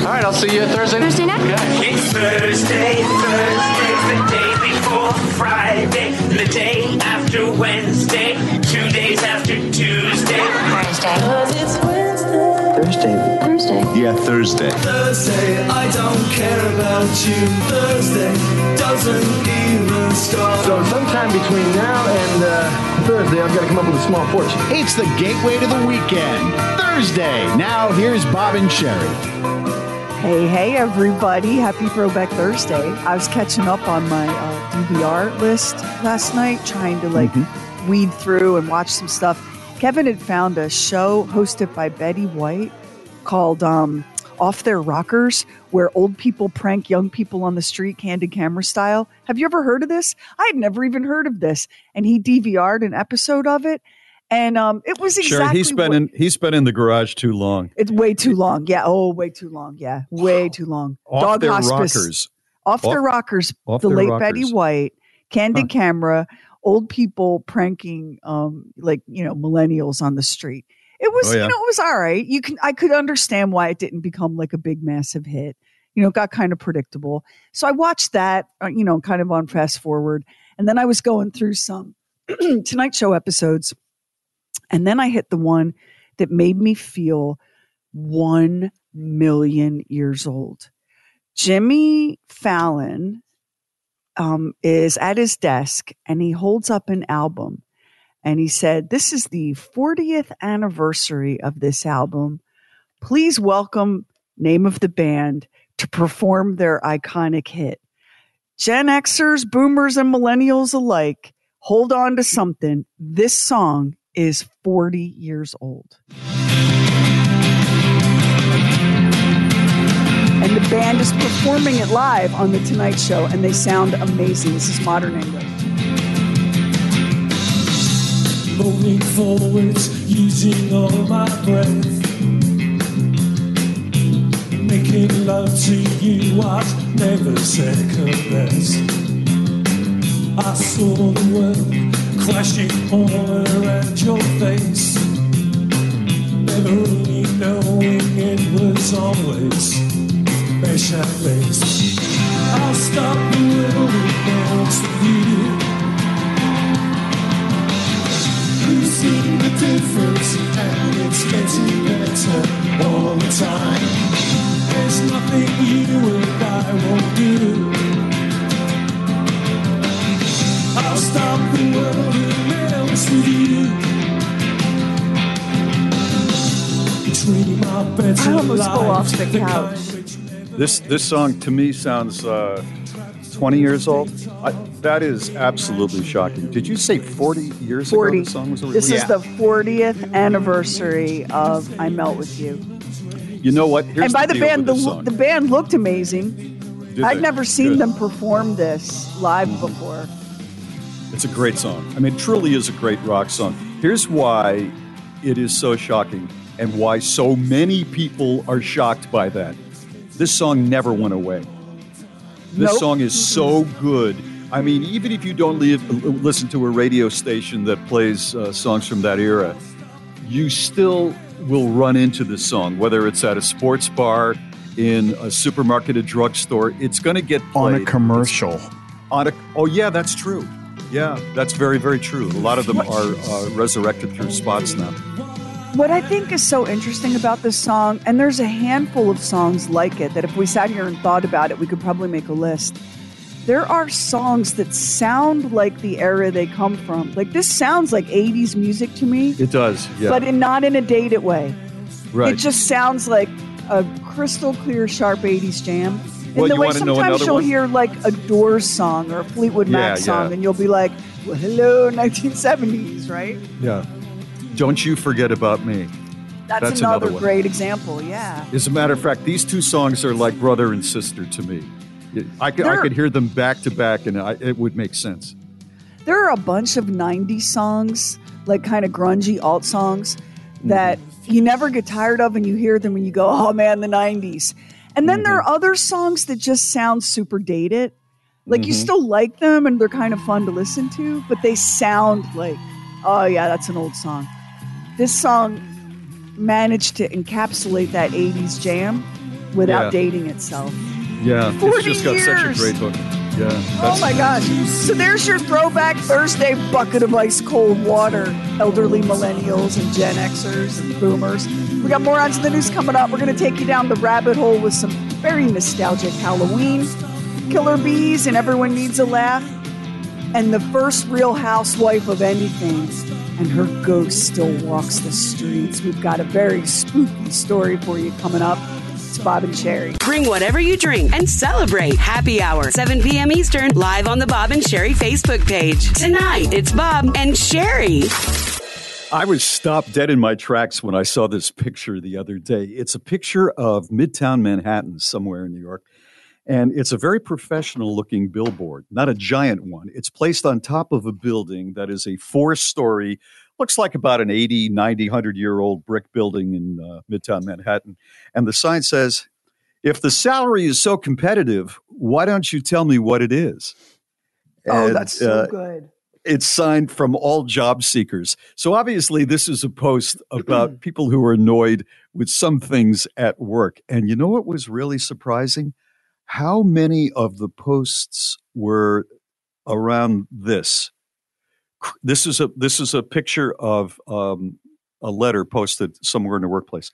All right, I'll see you Thursday. Thursday night? It's Thursday, Thursday, the day before Friday, the day after Wednesday, two days after Tuesday. Thursday. it's Wednesday. Thursday. Thursday. Yeah, Thursday. Thursday, I don't care about you. Thursday doesn't even start. So sometime between now and uh, Thursday, I've got to come up with a small fortune. It's the gateway to the weekend. Thursday. Now here's Bob and Sheri. Hey, hey, everybody. Happy Throwback Thursday. I was catching up on my uh, DVR list last night, trying to like Mm-hmm. weed through and watch some stuff. Kevin had found a show hosted by Betty White called um, Off Their Rockers, where old people prank young people on the street, candid camera style. Have you ever heard of this? I had never even heard of this. And he DVR'd an episode of it. And um, it was exactly Sheri, he's been what- in he's been in the garage too long. it's way too long. Yeah. Oh, way too long. Yeah. Way too long. Off their hospice. rockers. Off, their rockers. off the their late rockers. Betty White, candid Huh. camera, old people pranking, um, like you know, millennials on the street. It was, Oh, yeah. you know, it was all right. You can, I could understand why it didn't become like a big, massive hit. You know, it got kind of predictable. So I watched that, uh, you know, kind of on fast forward, and then I was going through some Tonight Show episodes, and then I hit the one that made me feel one million years old. Jimmy Fallon um, is at his desk and he holds up an album and he said, This is the 40th anniversary of this album. Please welcome name of the band to perform their iconic hit. Gen Xers, boomers, and millennials alike, hold on to something. This song is 40 years old. And the band is performing it live on The Tonight Show, and they sound amazing. This is Modern English. Moving forwards, using all my breath. Making love to you, I've never second best. I saw the world crashing all around your face. Never really knowing it was always mesh and lace. I'll stop the world dance with you. You see the difference, and it's getting better all the time. I almost fell off the couch. This this song to me sounds uh, 20 years old. I, that is absolutely shocking. Did you say 40 years 40. ago the song was This released? is the 40th anniversary of I Melt With You. You know what? Here's and by the, deal band, the, the band looked amazing. Did I'd they? never seen Good. them perform this live before. It's a great song. I mean, it truly is a great rock song. Here's why it is so shocking and why so many people are shocked by that. This song never went away. This Nope. song is so good. I mean, even if you don't leave, listen to a radio station that plays uh, songs from that era, you still will run into this song, whether it's at a sports bar, in a supermarket, a drugstore. It's going to get On a commercial. On a, oh yeah, that's true. Yeah, that's very very true. A lot of them are uh, resurrected through spots now. What I think is so interesting about this song, and there's a handful of songs like it that if we sat here and thought about it, we could probably make a list. There are songs that sound like the era they come from. Like this sounds like 80s music to me, It does, yeah. but in, not in a dated way. right. It just sounds like a crystal clear, sharp 80s jam. In Well, the you way sometimes you'll one? hear like a Doors song or a Fleetwood Mac Yeah, song, yeah. and you'll be like, well, hello, 1970s, right? yeah. Don't you forget about me. That's, That's another, another great example. Yeah. As a matter of fact, these two songs are like brother and sister to me. I could, I could hear them back to back, and I, it would make sense. There are a bunch of 90s songs, like kind of grungy alt songs, mm-hmm. that you never get tired of and you hear them and you go, oh man, the 90s. And then there mm-hmm. are other songs that just sound super dated. Like you mm-hmm. still like them and they're kind of fun to listen to, but they sound like, oh yeah, that's an old song. This song managed to encapsulate that 80s jam without Yeah. dating itself. Yeah, 40 it's just got such a great hook. Yeah, Oh my gosh. So there's your throwback Thursday bucket of ice cold water, elderly millennials and Gen Xers and boomers. We got more onto the news coming up. We're going to take you down the rabbit hole with some very nostalgic Halloween, killer bees, and everyone needs a laugh. And the first real housewife of anything, and her ghost still walks the streets. We've got a very spooky story for you coming up. It's Bob and Sheri. Bring whatever you drink and celebrate. Happy Hour, 7 p.m. Eastern, live on the Bob and Sheri Facebook page. Tonight, it's Bob and Sheri. I was stopped dead in my tracks when I saw this picture the other day. It's a picture of Midtown Manhattan, somewhere in New York. And it's a very professional looking billboard, not a giant one. It's placed on top of a building that is a four story, looks like about an 80, 90, 100 year old brick building in uh, Midtown Manhattan. And the sign says, If the salary is so competitive, why don't you tell me what it is? Oh, And, that's so uh, good. it's signed from all job seekers. So obviously, this is a post about people who are annoyed with some things at work. And you know what was really surprising? How many of the posts were around this? This is a this is a picture of um, a letter posted somewhere in the workplace.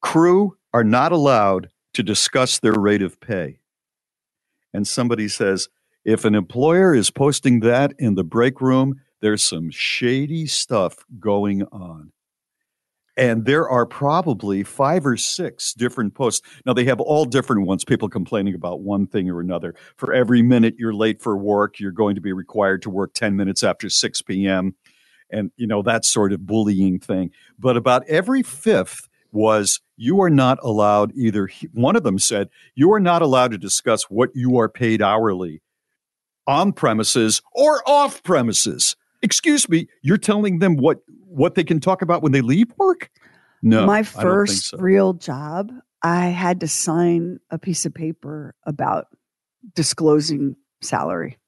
Crew are not allowed to discuss their rate of pay. And somebody says, if an employer is posting that in the break room, there's some shady stuff going on. And there are probably five or six different posts. Now, they have all different ones, people complaining about one thing or another. For every minute you're late for work, you're going to be required to work 10 minutes after 6 p.m. And, you know, that sort of bullying thing. But about every fifth was you are not allowed either. One of them said, you are not allowed to discuss what you are paid hourly on premises or off premises. Excuse me, you're telling them what what they can talk about when they leave work? No, My I don't think first so. real job, I had to sign a piece of paper about disclosing salary.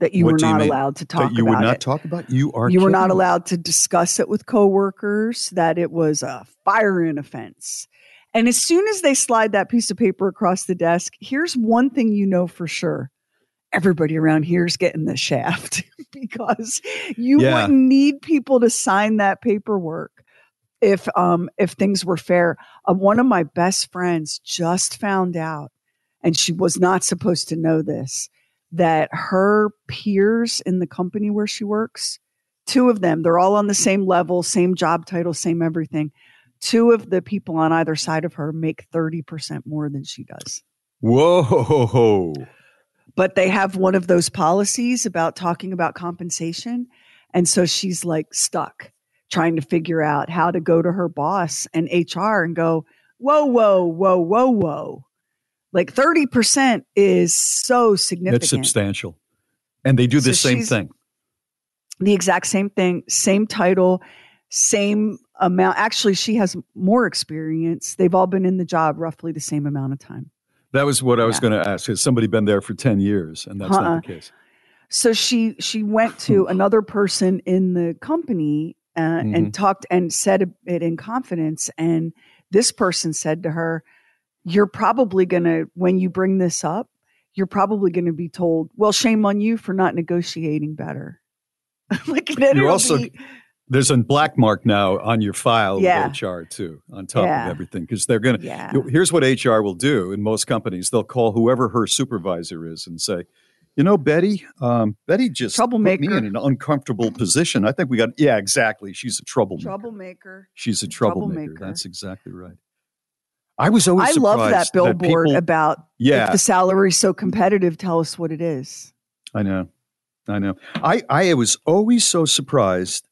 That you What were you not mean? allowed to talk that you about would not it. talk about. You are you were not me. allowed to discuss it with coworkers, that it was a firing offense. And as soon as they slide that piece of paper across the desk, here's one thing you know for sure. Everybody around here is getting the shaft because you Yeah. wouldn't need people to sign that paperwork if um if things were fair. Uh, one of my best friends just found out, and she was not supposed to know this, that her peers in the company where she works, two of them, they're all on the same level, same job title, same everything. Two of the people on either side of her make 30% more than she does. Whoa! But they have one of those policies about talking about compensation. And so she's like stuck trying to figure out how to go to her boss and HR and go, whoa, whoa, whoa, whoa, whoa. Like 30% is so significant. It's substantial, and they do the So same thing. the exact same thing, same title, same amount. Actually, she has more experience. They've all been in the job roughly the same amount of time. That was what I was Yeah. going to ask. Has somebody been there for ten years? And that's Uh-uh. not the case. So she she went to another person in the company uh, Mhm. and talked and said it in confidence. And this person said to her, "You're probably gonna when you bring this up, you're probably gonna be told, well, shame on you for not negotiating better." like You're also be- there's a black mark now on your file Yeah. with HR too, on top Yeah. of everything, because they're going to. yeah. Here's what HR will do in most companies: they'll call whoever her supervisor is and say, "You know, Betty, um, Betty just put me Troublemaker. in an uncomfortable position. I think we got yeah, exactly. She's a troublemaker. troublemaker. She's a troublemaker. Troublemaker. That's exactly right. I was always I love that billboard people- about yeah, if the salary's so competitive, tell us what it is. I know. I know. I, I was always so surprised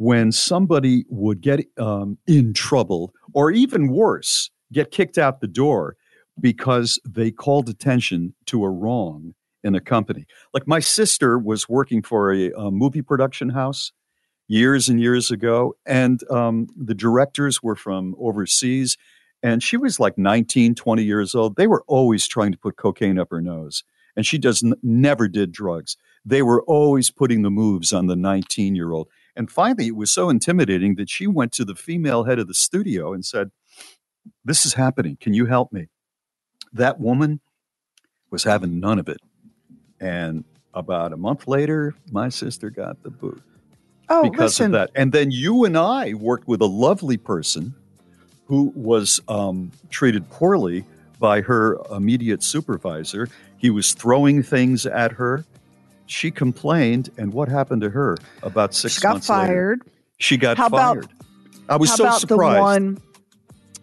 when somebody would get um, in trouble, or even worse, get kicked out the door because they called attention to a wrong in a company. Like my sister was working for a, a movie production house years and years ago, and um, the directors were from overseas. And she was like 19, 20 years old. They were always trying to put cocaine up her nose. And she does n- never did drugs. They were always putting the moves on the 19 year old. And finally, it was so intimidating that she went to the female head of the studio and said, This is happening. Can you help me? That woman was having none of it. And about a month later, my sister got the boot Oh, because listen. of that. And then you and I worked with a lovely person who was um, treated poorly by her immediate supervisor. He was throwing things at her. She complained, and what happened to her about six She got months later? fired. She got How about- fired. I was How so about surprised. the one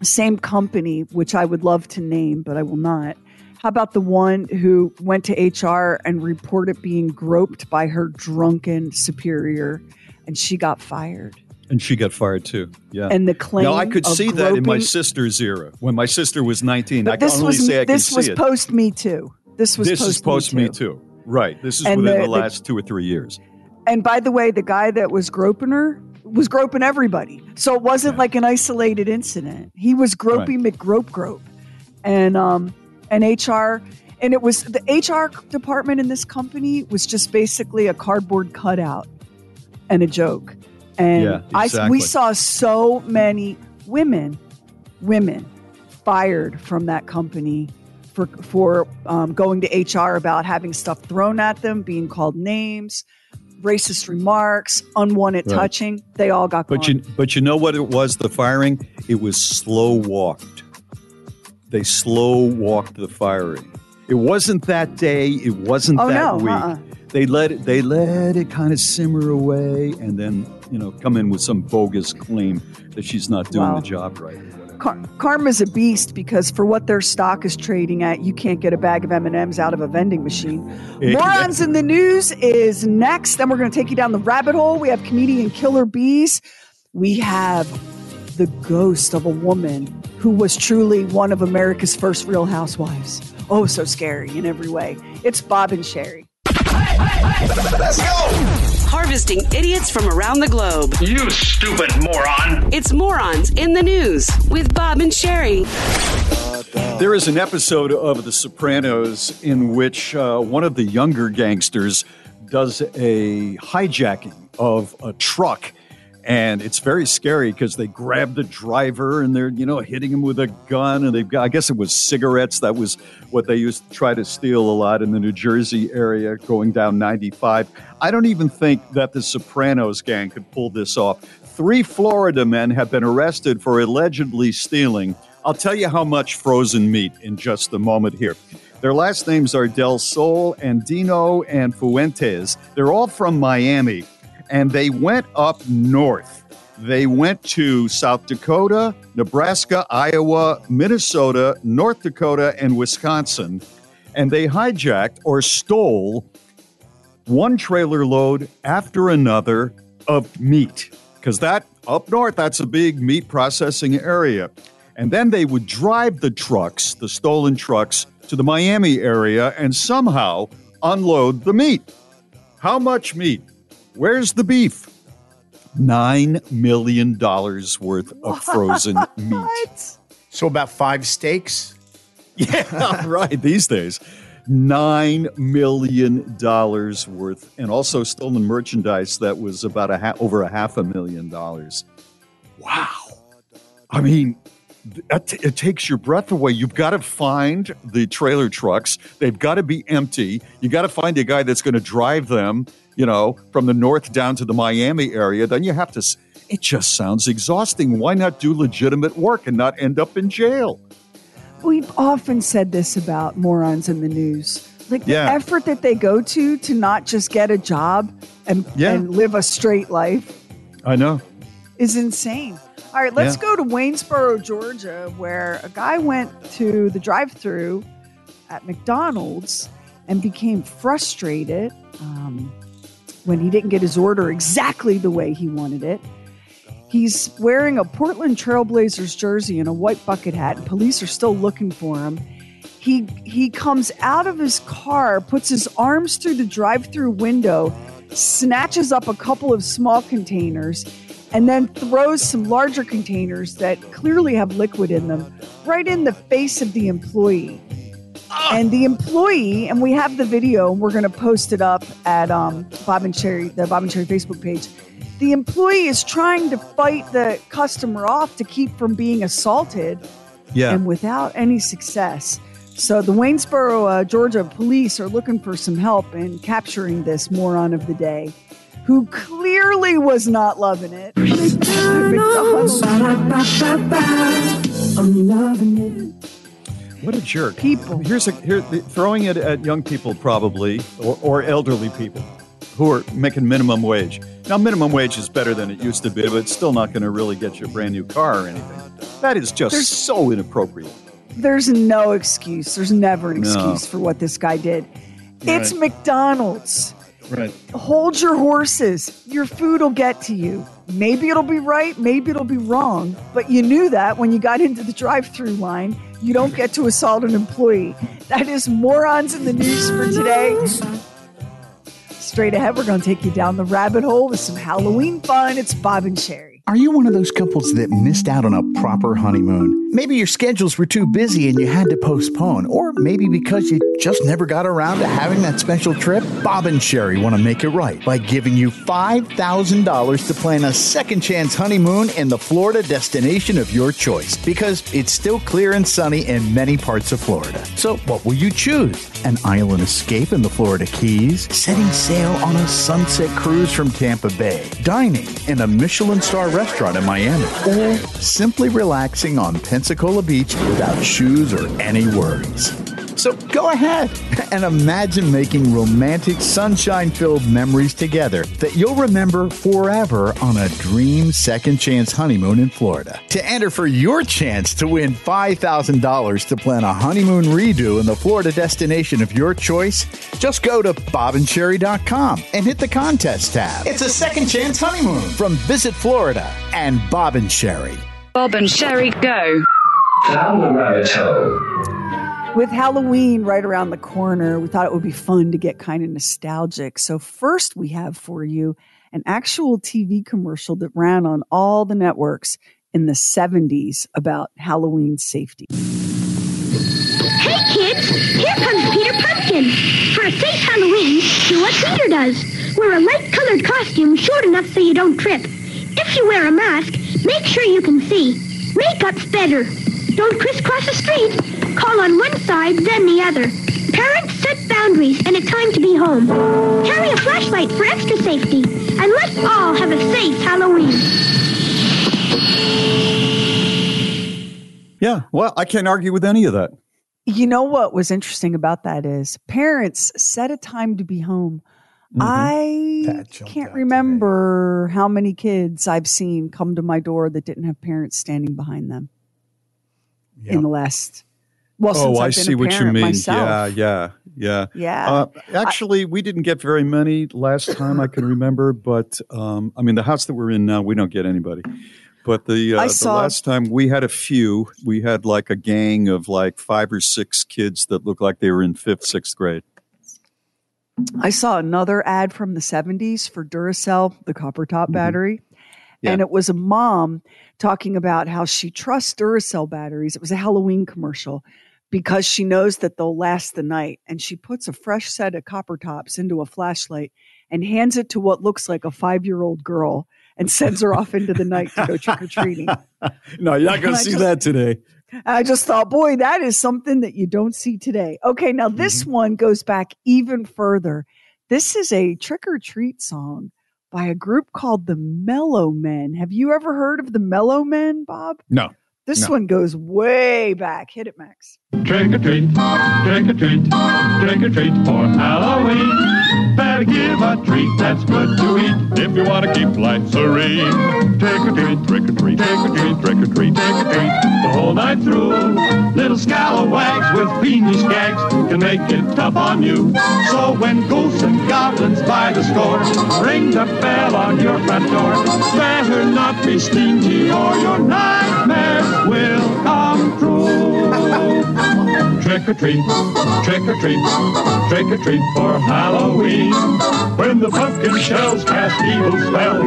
same company, which I would love to name, but I will not. How about the one who went to HR and reported being groped by her drunken superior, and she got fired? and she got fired too. Yeah. And the claim. now I could of see that in my sister's era when my sister was 19. I But can this only was say I can this was see it. post Me Too. This was this post is post Me Me Too. Right. This is And within the- the, the- last two or three years. And by the way, the guy that was groping her was groping everybody. So it wasn't like an isolated incident. He was groping McGrope Grope. And um and HR and it was the HR department in this company was just basically a cardboard cutout and a joke. And Yeah, I we saw so many women women fired from that company for for um, going to HR about having stuff thrown at them, being called names, racist remarks, unwanted Right. touching. They all got But gone. you, but you know what it was? The firing. It was slow walked. They slow walked the firing. It wasn't that day. It wasn't Oh, that no, week. uh-uh. They let it. They let it kind of simmer away, and then you know come in with some bogus claim that she's not doing Wow. the job right. Or whatever. Car- karma's a beast because for what their stock is trading at, you can't get a bag of M and M's out of a vending machine. Morons in the news is next. Then we're going to take you down the rabbit hole. We have comedian Killer Bees. We have the ghost of a woman who was truly one of America's first Real Housewives. Oh, so scary in every way. It's Bob and Sheri. Harvesting idiots from around the globe. You stupid moron. It's Morons in the News with Bob and Sheri. There is an episode of The Sopranos in which uh, one of the younger gangsters does a hijacking of a truck. And it's very scary because they grab the driver and they're, you know, hitting him with a gun. And they've got, I guess it was cigarettes. That was what they used to try to steal a lot in the New Jersey area going down 95. I don't even think that the Sopranos gang could pull this off. Three Florida men have been arrested for allegedly stealing. I'll tell you how much frozen meat in just a moment here. Their last names are Del Sol, and dino and Fuentes. They're all from Miami, and they went up north. They went to South Dakota, Nebraska, Iowa, Minnesota, North Dakota, and Wisconsin, and they hijacked or stole one trailer load after another of meat. Because that up north that's a big meat processing area. And then they would drive the trucks the stolen trucks to the miami area and somehow unload the meat. How much meat where's the beef nine million dollars worth of frozen meat So about five steaks. yeah, right. These days, nine million dollars worth, and also stolen merchandise that was about a ha- over a half a million dollars. Wow. I mean, that t- it takes your breath away. You've got to find the trailer trucks. They've got to be empty. You got to find a guy that's going to drive them. You know, from the north down to the Miami area. Then you have to. It just sounds exhausting. Why not do legitimate work and not end up in jail? We've often said this about morons in the news. Like the Yeah. effort that they go to to not just get a job and, Yeah. and live a straight life I know. is insane. All right, let's Yeah. go to Waynesboro, Georgia, where a guy went to the drive through at McDonald's and became frustrated. Um, when he didn't get his order exactly the way he wanted it. He's wearing a Portland Trailblazers jersey and a white bucket hat, and police are still looking for him. He he comes out of his car, puts his arms through the drive-through window, snatches up a couple of small containers, and then throws some larger containers that clearly have liquid in them right in the face of the employee. And the employee, and we have the video, and we're going to post it up at um, Bob and Sheri, the Bob and Sheri Facebook page. The employee is trying to fight the customer off to keep from being assaulted, Yeah. and without any success. So the Waynesboro, uh, Georgia police are looking for some help in capturing this moron of the day, who clearly was not loving it. McDonald's. What a jerk. People. Here's a here throwing it at young people probably or, or elderly people who are making minimum wage. Now minimum wage is better than it used to be, but it's still not going to really get you a brand new car or anything. That is just There's- so inappropriate. There's no excuse. There's never an No. excuse for what this guy did. It's McDonald's. Right. Hold your horses. Your food will get to you. Maybe it'll be right, maybe it'll be wrong, but you knew that when you got into the drive through line. You don't get to assault an employee. That is morons in the news for today. Straight ahead, we're going to take you down the rabbit hole with some Halloween fun. It's Bob and Sheri. Are you one of those couples that missed out on a proper honeymoon? Maybe your schedules were too busy and you had to postpone, or maybe because you just never got around to having that special trip. Bob and Sheri want to make it right by giving you $5,000 to plan a second chance honeymoon in the Florida destination of your choice because it's still clear and sunny in many parts of Florida. So, what will you choose? An island escape in the Florida Keys, setting sail on a sunset cruise from Tampa Bay, dining in a Michelin star restaurant in Miami, or simply relaxing on Pensacola Beach without shoes or any worries. So go ahead and imagine making romantic, sunshine filled memories together that you'll remember forever on a dream second chance honeymoon in Florida. To enter for your chance to win $5,000 to plan a honeymoon redo in the Florida destination of your choice, just go to bobandsheri.com and hit the contest tab. It's a second chance honeymoon from Visit Florida and Bob and Sheri. Bob and Sheri go. Down the rabbit hole. With Halloween right around the corner, we thought it would be fun to get kind of nostalgic. So, first, we have for you an actual TV commercial that ran on all the networks in the 70s about Halloween safety. Hey kids, here comes Peter Pumpkin. For a safe Halloween, do what Peter does. Wear a light colored costume short enough so you don't trip. If you wear a mask, make sure you can see. Makeup's better. Don't crisscross the street. Call on one side, then the other. Parents set boundaries and a time to be home. Carry a flashlight for extra safety. And let's all have a safe Halloween. Yeah, well, I can't argue with any of that. You know what was interesting about that is parents set a time to be home. Mm-hmm. I That jumped can't out to me. remember how many kids I've seen come to my door that didn't have parents standing behind them in the last. Well, oh, I see what you mean. myself. Yeah, yeah, yeah. Yeah. Uh, actually, we didn't get very many last time I can remember, but um, I mean, the house that we're in now, we don't get anybody. But the, uh, I the saw- last time we had a few, we had like a gang of like five or six kids that looked like they were in fifth, sixth grade. I saw another ad from the 70s for Duracell, the copper Mm-hmm. top And it was a mom talking about how she trusts Duracell batteries. It was a Halloween commercial because she knows that they'll last the night. And she puts a fresh set of copper tops into a flashlight and hands it to what looks like a five year old girl and sends her off into the night to go trick or treating. No, you're not going to see just- that today. I just thought, boy, that is something that you don't see today. Okay, now this mm-hmm. one goes back even further. This is a trick or treat song by a group called the Mellomen. Have you ever heard of the Mellomen, Bob? No. This No. one goes way back. Hit it, Max. Trick or treat, trick or treat, trick or treat for Halloween. Better give a treat that's good to eat if you want to keep life serene. Trick or treat, trick or treat, trick or treat, trick or treat, trick or treat the whole night through. Little scalawags with beanie skags can make it tough on you. So when ghosts and goblins by the score ring the bell on your front door, better not be stingy or your nightmares will come. Trick or treat, trick or treat, trick or treat for Halloween. When the pumpkin shells cast evil spells,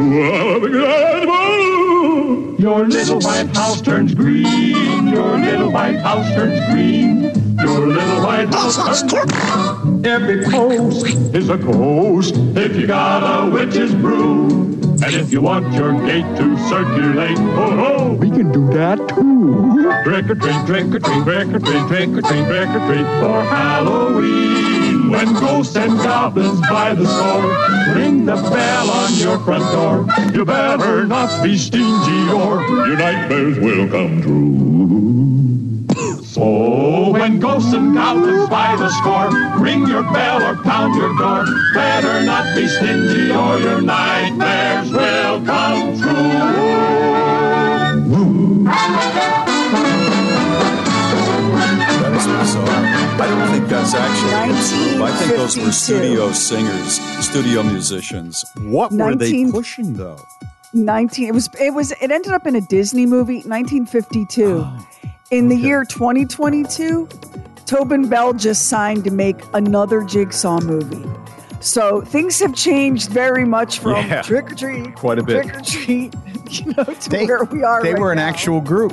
your little white house turns green. Your little white house turns green. Your little white house turns green. Every post is a ghost if you got a witch's brew. And if you want your gate to circulate, oh, oh, we can do that too. Trick or treat, trick or treat, trick or treat, trick or treat, trick or treat for Halloween. When ghosts and goblins by the score ring the bell on your front door, you better not be stingy or your nightmares will come true. So when ghosts and goblins by the score ring your bell or pound your door, better not be stingy or your nightmares will come true. That is bizarre. I don't think that's actually. I think those were studio singers, studio musicians. What were they 19 pushing though? 19 it was it was it ended up in a disney movie 1952 in the year 2022 tobin bell just signed to make another jigsaw movie so things have changed very much from Yeah. trick or treat Quite a bit. trick or treat you know to They, where we are they right were an now. actual group.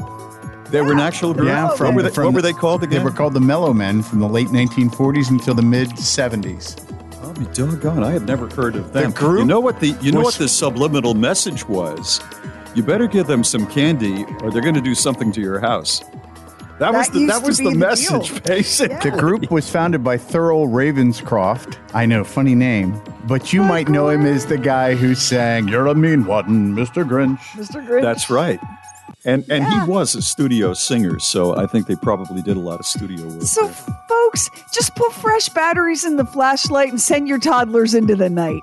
They were an actual group. Yeah, from, what were they, from what were they called again? They were called the Mellomen from the late 1940s until the mid 70s. I'll be doggone. I had never heard of them. group you know what the you know was- what the subliminal message was? You better give them some candy, or they're going to do something to your house. That, was That the that was the the message, deal. basically. The group was founded by Thurl Ravenscroft. I know, funny name, but you might know him as the guy who sang "You're a Mean One, Mr. Grinch." mr grinch That's right. And and he was a studio singer, so I think they probably did a lot of studio work. so there. folks just put fresh batteries in the flashlight and send your toddlers into the night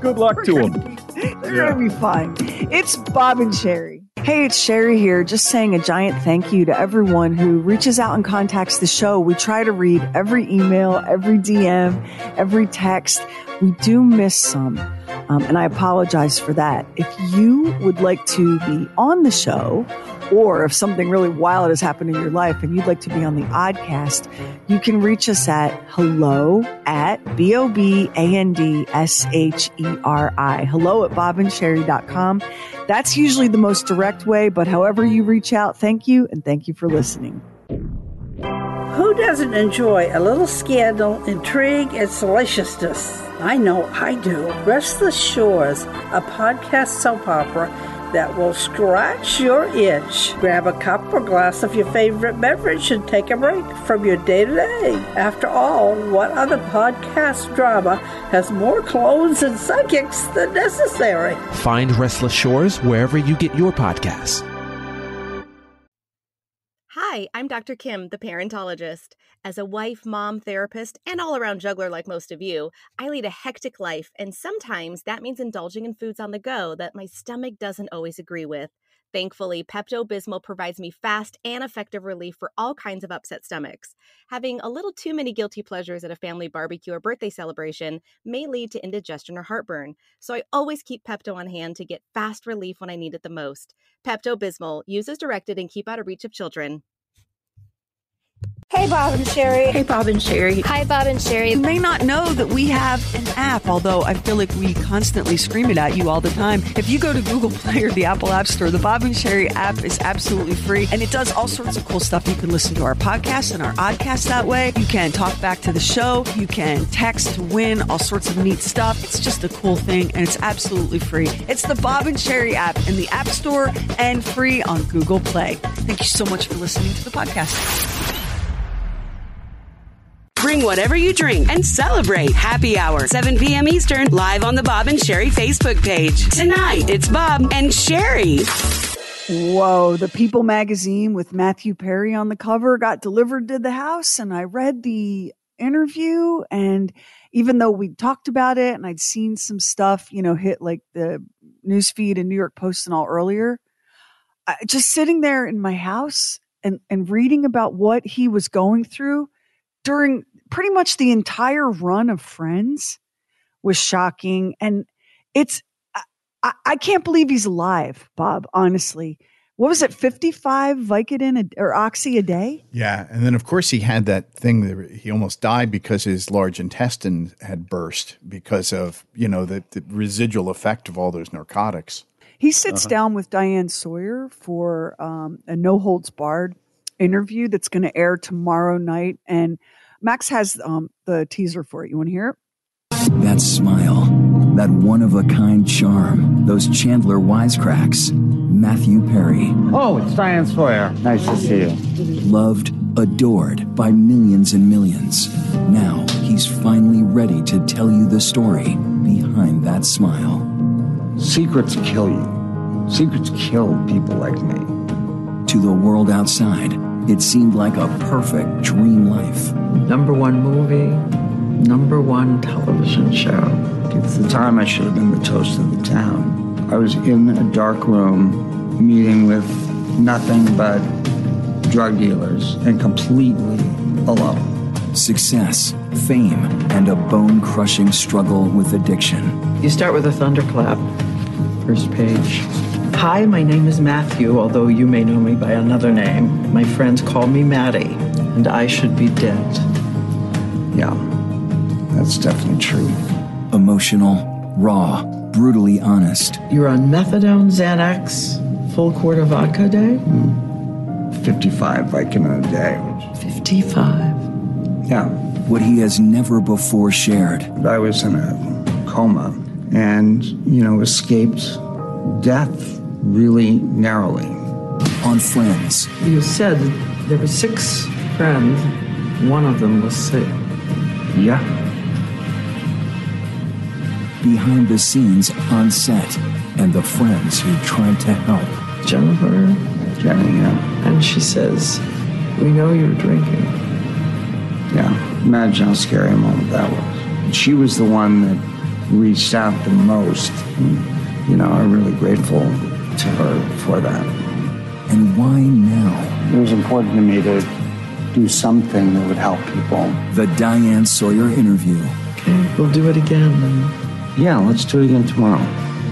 Good luck to them. They're gonna be fine. It's Bob and Sheri. Hey, it's Sheri here, just saying a giant thank you to everyone who reaches out and contacts the show. We try to read every email, every DM, every text. We do miss some, um, and I apologize for that. If you would like to be on the show, or if something really wild has happened in your life and you'd like to be on the Oddcast, you can reach us at hello at B-O-B-A-N-D-S-H-E-R-I. Hello at bobandsheri.com. That's usually the most direct way, but however you reach out, thank you and thank you for listening. Who doesn't enjoy a little scandal, intrigue, and salaciousness? I know I do. Restless Shores, a podcast soap opera that will scratch your itch. Grab a cup or glass of your favorite beverage and take a break from your day to day. After all, what other podcast drama has more clones and psychics than necessary? Find Restless Shores wherever you get your podcasts. Hi, I'm Dr. Kim, the parentologist. As a wife, mom, therapist, and all around juggler like most of you, I lead a hectic life, and sometimes that means indulging in foods on the go that my stomach doesn't always agree with. Thankfully, Pepto Bismol provides me fast and effective relief for all kinds of upset stomachs. Having a little too many guilty pleasures at a family barbecue or birthday celebration may lead to indigestion or heartburn, so I always keep Pepto on hand to get fast relief when I need it the most. Pepto Bismol, use as directed and keep out of reach of children. Hey, Bob and Sheri. Hey, Bob and Sheri. Hi, Bob and Sheri. You may not know that we have an app, although I feel like we constantly scream it at you all the time. If you go to Google Play or the Apple App Store, the Bob and Sheri app is absolutely free and it does all sorts of cool stuff. You can listen to our podcast and our oddcast that way. You can talk back to the show. You can text to win all sorts of neat stuff. It's just a cool thing and it's absolutely free. It's the Bob and Sheri app in the App Store and free on Google Play. Thank you so much for listening to the podcast. Bring whatever you drink and celebrate Happy Hour, 7 p.m. Eastern, live on the Bob and Sheri Facebook page. Tonight, it's Bob and Sheri. Whoa, the People magazine with Matthew Perry on the cover got delivered to the house, and I read the interview. And even though we talked about it and I'd seen some stuff, you know, hit like the newsfeed and New York Post and all earlier, I, just sitting there in my house and, and reading about what he was going through during pretty much the entire run of Friends was shocking. And it's, I, I can't believe he's alive, Bob, honestly. What was it, 55 Vicodin a, or Oxy a day? Yeah, and then of course he had that thing that he almost died because his large intestine had burst because of you know the, the residual effect of all those narcotics. He sits Uh-huh. down with Diane Sawyer for um, a no holds barred interview that's going to air tomorrow night. And Max has um, the teaser for it. You want to hear it? That smile, that one of a kind charm, those Chandler wisecracks. Matthew Perry. Oh, it's Diane Sawyer. Nice to see you. Loved, adored by millions and millions. Now he's finally ready to tell you the story behind that smile. Secrets kill you. Secrets kill people like me. To the world outside, it seemed like a perfect dream life. Number one movie, number one television show. It's the time I should have been the toast of the town. I was in a dark room meeting with nothing but drug dealers and completely alone. Success, fame, and a bone crushing struggle with addiction. You start with a thunderclap. First page. Hi, my name is Matthew, although you may know me by another name. My friends call me Maddie, and I should be dead. Yeah, that's definitely true. Emotional, raw, brutally honest. You're on methadone, Xanax, full quart of vodka a day? Hmm. 55 Vicodin a day. 55. Yeah. What he has never before shared. I was in a coma and, you know, escaped death really narrowly. On Friends. You said there were six friends. One of them was sick. Yeah. Behind the scenes on set, and the friends who tried to help. Jennifer. Jenny, yeah. And she says, We know you're drinking. Yeah. Imagine how scary a moment that was. She was the one that reached out the most. And, you know, I'm really grateful to her for that. And why now? It was important to me to do something that would help people. The Diane Sawyer interview. Okay, we'll do it again. And... Yeah, let's do it again tomorrow.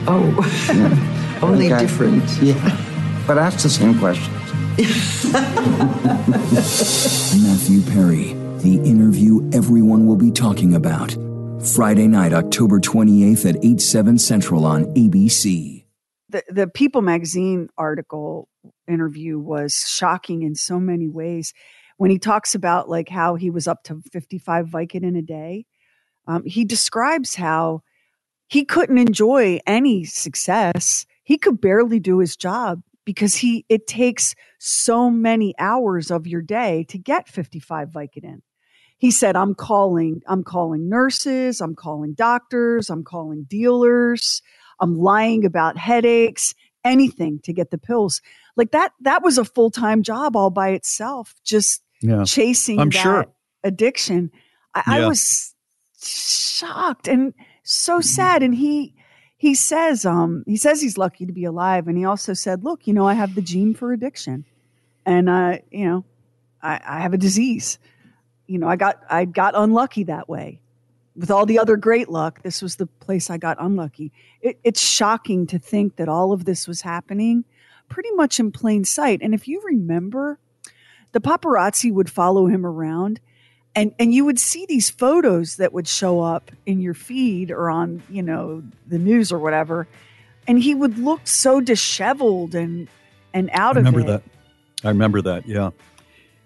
Oh, Yeah. only Okay. different. Yeah. But ask the same questions. Matthew Perry. The interview everyone will be talking about. Friday night, October 28th at 8, 7 Central on ABC. The, the People magazine article interview was shocking in so many ways. When he talks about like how he was up to 55 Vicodin a day, um, he describes how he couldn't enjoy any success. He could barely do his job because he it takes so many hours of your day to get 55 Vicodin. He said, I'm calling, I'm calling nurses, I'm calling doctors, I'm calling dealers, I'm lying about headaches, anything to get the pills. Like that, that was a full-time job all by itself, just Yeah. chasing I'm that sure. addiction. I, I was shocked and so sad. And he he says, um, he says he's lucky to be alive. And he also said, look, you know, I have the gene for addiction. And uh, you know, I, I have a disease. You know, I got I got unlucky that way. With all the other great luck, this was the place I got unlucky. It, it's shocking to think that all of this was happening pretty much in plain sight. And if you remember, the paparazzi would follow him around and and you would see these photos that would show up in your feed or on you know the news or whatever and he would look so disheveled and and out I of remember it that. I remember that. Yeah,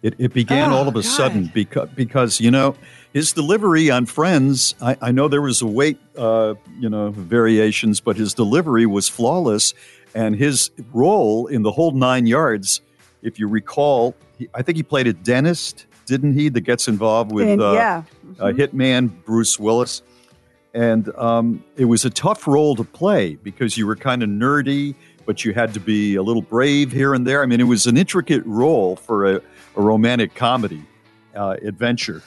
it, it began Oh, all of a God. sudden because because you know his delivery on Friends. I, I know there was a weight uh, you know variations, but his delivery was flawless, and his role in the whole nine yards. If you recall, he, I think he played a dentist, didn't he? That gets involved with And, uh, yeah. uh, hitman Bruce Willis. And um, it was a tough role to play because you were kind of nerdy, but you had to be a little brave here and there. I mean, it was an intricate role for a, a romantic comedy uh, adventure,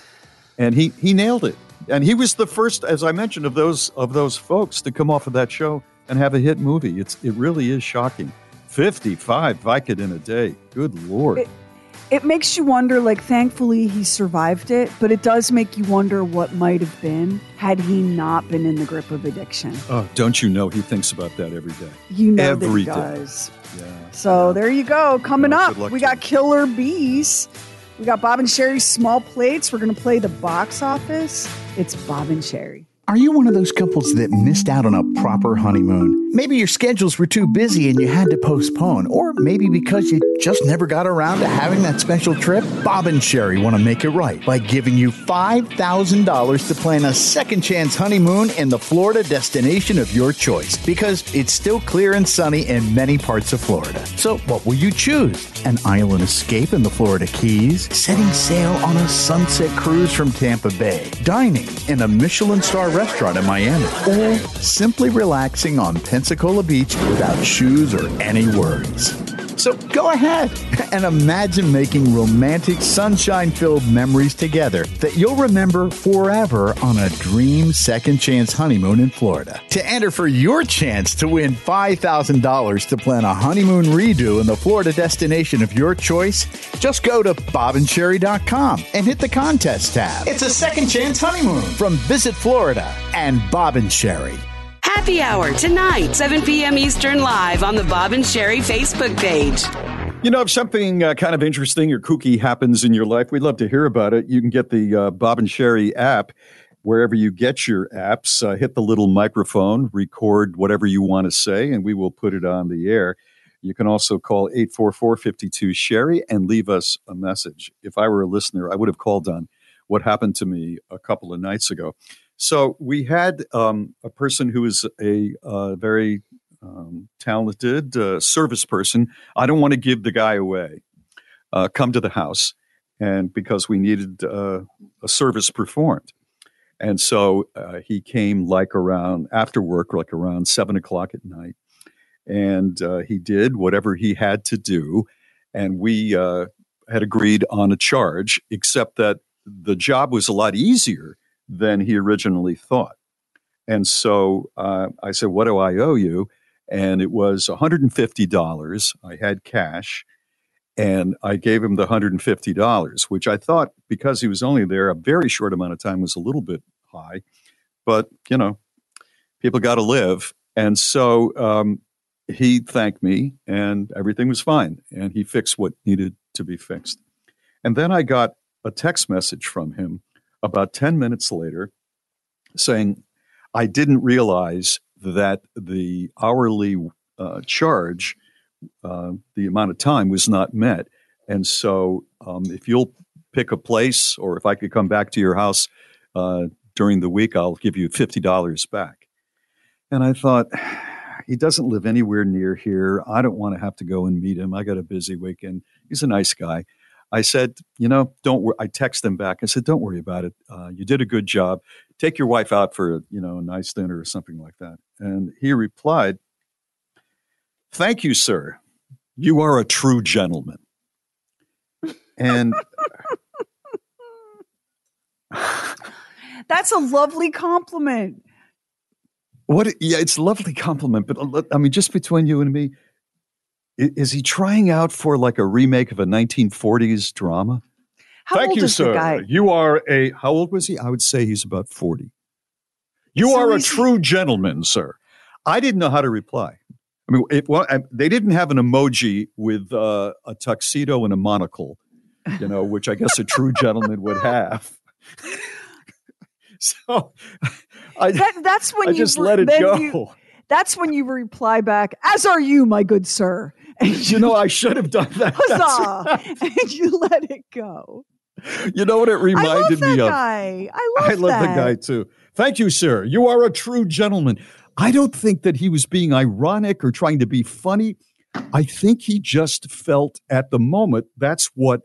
and he he nailed it. And he was the first, as I mentioned, of those of those folks to come off of that show and have a hit movie. It's it really is shocking. Fifty five Vicodin a day. Good lord. It- it makes you wonder like thankfully he survived it but it does make you wonder what might have been had he not been in the grip of addiction Oh, don't you know he thinks about that every day? you know every that day. does Yeah. so there you go coming Yeah, up we got killer bees we got bob and sheri's small plates. We're gonna play the box office. It's bob and sherry Are you one of those couples that missed out on a proper honeymoon? Maybe your schedules were too busy and you had to postpone, or maybe because you just never got around to having that special trip. Bob and Sheri want to make it right by giving you $5,000 to plan a second chance honeymoon in the Florida destination of your choice because it's still clear and sunny in many parts of Florida. So, what will you choose? An island escape in the Florida Keys, setting sail on a sunset cruise from Tampa Bay, dining in a Michelin star restaurant in Miami, or simply relaxing on Pensacola Beach without shoes or any worries. So go ahead and imagine making romantic, sunshine filled memories together that you'll remember forever on a dream second chance honeymoon in Florida. To enter for your chance to win $5,000 to plan a honeymoon redo in the Florida destination of your choice, just go to bobandsheri.com and hit the contest tab. It's a second chance honeymoon from Visit Florida and Bob and Sheri. Happy Hour tonight, 7 p.m. Eastern, live on the Bob and Sheri Facebook page. You know, if something uh, kind of interesting or kooky happens in your life, we'd love to hear about it. You can get the uh, Bob and Sheri app wherever you get your apps. Uh, hit the little microphone, record whatever you want to say, and we will put it on the air. You can also call 844 52 Sheri and leave us a message. If I were a listener, I would have called on what happened to me a couple of nights ago. So we had um, a person who is a uh, very um, talented uh, service person. I don't want to give the guy away. Uh, come to the house, and because we needed uh, a service performed, and so uh, he came like around after work, like around seven o'clock at night, and uh, he did whatever he had to do, and we had agreed on a charge, except that the job was a lot easier than he originally thought. And so uh, I said, What do I owe you? And it was $150. I had cash. And I gave him the $150, which I thought, because he was only there a very short amount of time, was a little bit high. But, you know, people got to live. And so um, he thanked me, and everything was fine. And he fixed what needed to be fixed. And then I got a text message from him about 10 minutes later saying, I didn't realize that the hourly uh, charge, uh, the amount of time was not met. And so um, if you'll pick a place or if I could come back to your house uh, during the week, I'll give you $50 back. And I thought, he doesn't live anywhere near here. I don't want to have to go and meet him. I got a busy weekend. He's a nice guy. I said, you know, don't. Wor-. I text him back. I said, don't worry about it. Uh, you did a good job. Take your wife out for you know a nice dinner or something like that. And he replied, "Thank you, sir. You are a true gentleman." And that's a lovely compliment what? Yeah, it's a lovely compliment. But uh, I mean, just between you and me, is he trying out for like a remake of a 1940s drama? How Thank old you, is the sir. guy? You are a. How old was he? I would say he's about 40. You So are a is he- true gentleman, sir. I didn't know how to reply. I mean, it, well, I, they didn't have an emoji with uh, a tuxedo and a monocle, you know, which I guess a true gentleman would have. so I, That, that's when I you just let it then go. you- that's when you reply back, as are you, my good sir. And you know, I should have done that. Huzzah! and you let it go. You know what it reminded me of? guy. I love I love that. the guy too. Thank you, sir. You are a true gentleman. I don't think that he was being ironic or trying to be funny. I think he just felt at the moment that's what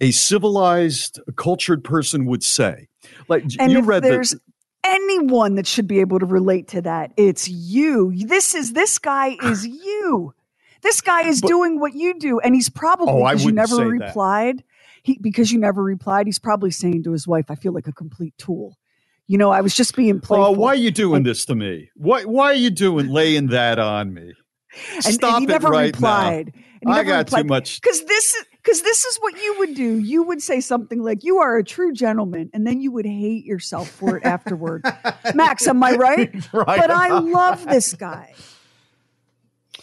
a civilized, cultured person would say. Like And you read there's the anyone that should be able to relate to that, it's you. This is this guy is you. This guy is doing what you do, and he's probably Oh, because you never that. replied. He because you never replied. He's probably saying to his wife, "I feel like a complete tool." You know, I was just being playful. Oh, why are you doing this to me? Why why are you doing laying that on me? and, Stop and he it never right replied. now. And he I got replied. too much. because this is Because this is what you would do. You would say something like, You are a true gentleman. And then you would hate yourself for it afterward. Max, am I right? Right. But I love this guy.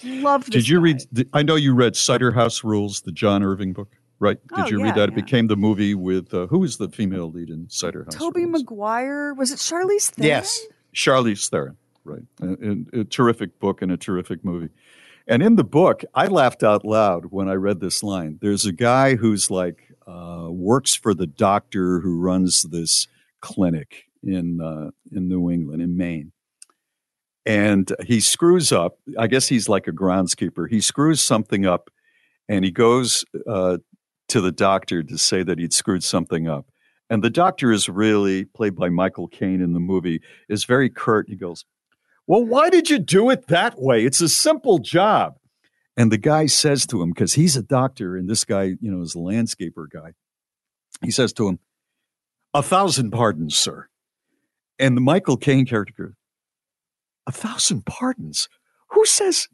Love this Did you guy. read? the- I know you read Cider House Rules, the John Irving book, right? Did Oh, you yeah, read that? It yeah. became the movie with uh, who was the female lead in Cider House? Tobey Maguire? Was it Charlize Theron? Yes, Charlize Theron. Right, a, a, a terrific book and a terrific movie. And in the book, I laughed out loud when I read this line. There's a guy who's like uh, works for the doctor who runs this clinic in uh, in New England, in Maine, and he screws up. I guess he's like a groundskeeper. He screws something up, and he goes uh, to the doctor to say that he'd screwed something up. And the doctor is really played by Michael Caine in the movie. Is very curt. He goes, "Well, why did you do it that way? It's a simple job." And the guy says to him, because he's a doctor, and this guy, you know, is a landscaper guy. He says to him, "A thousand pardons, sir." And the Michael Caine character, goes, "A thousand pardons? Who says?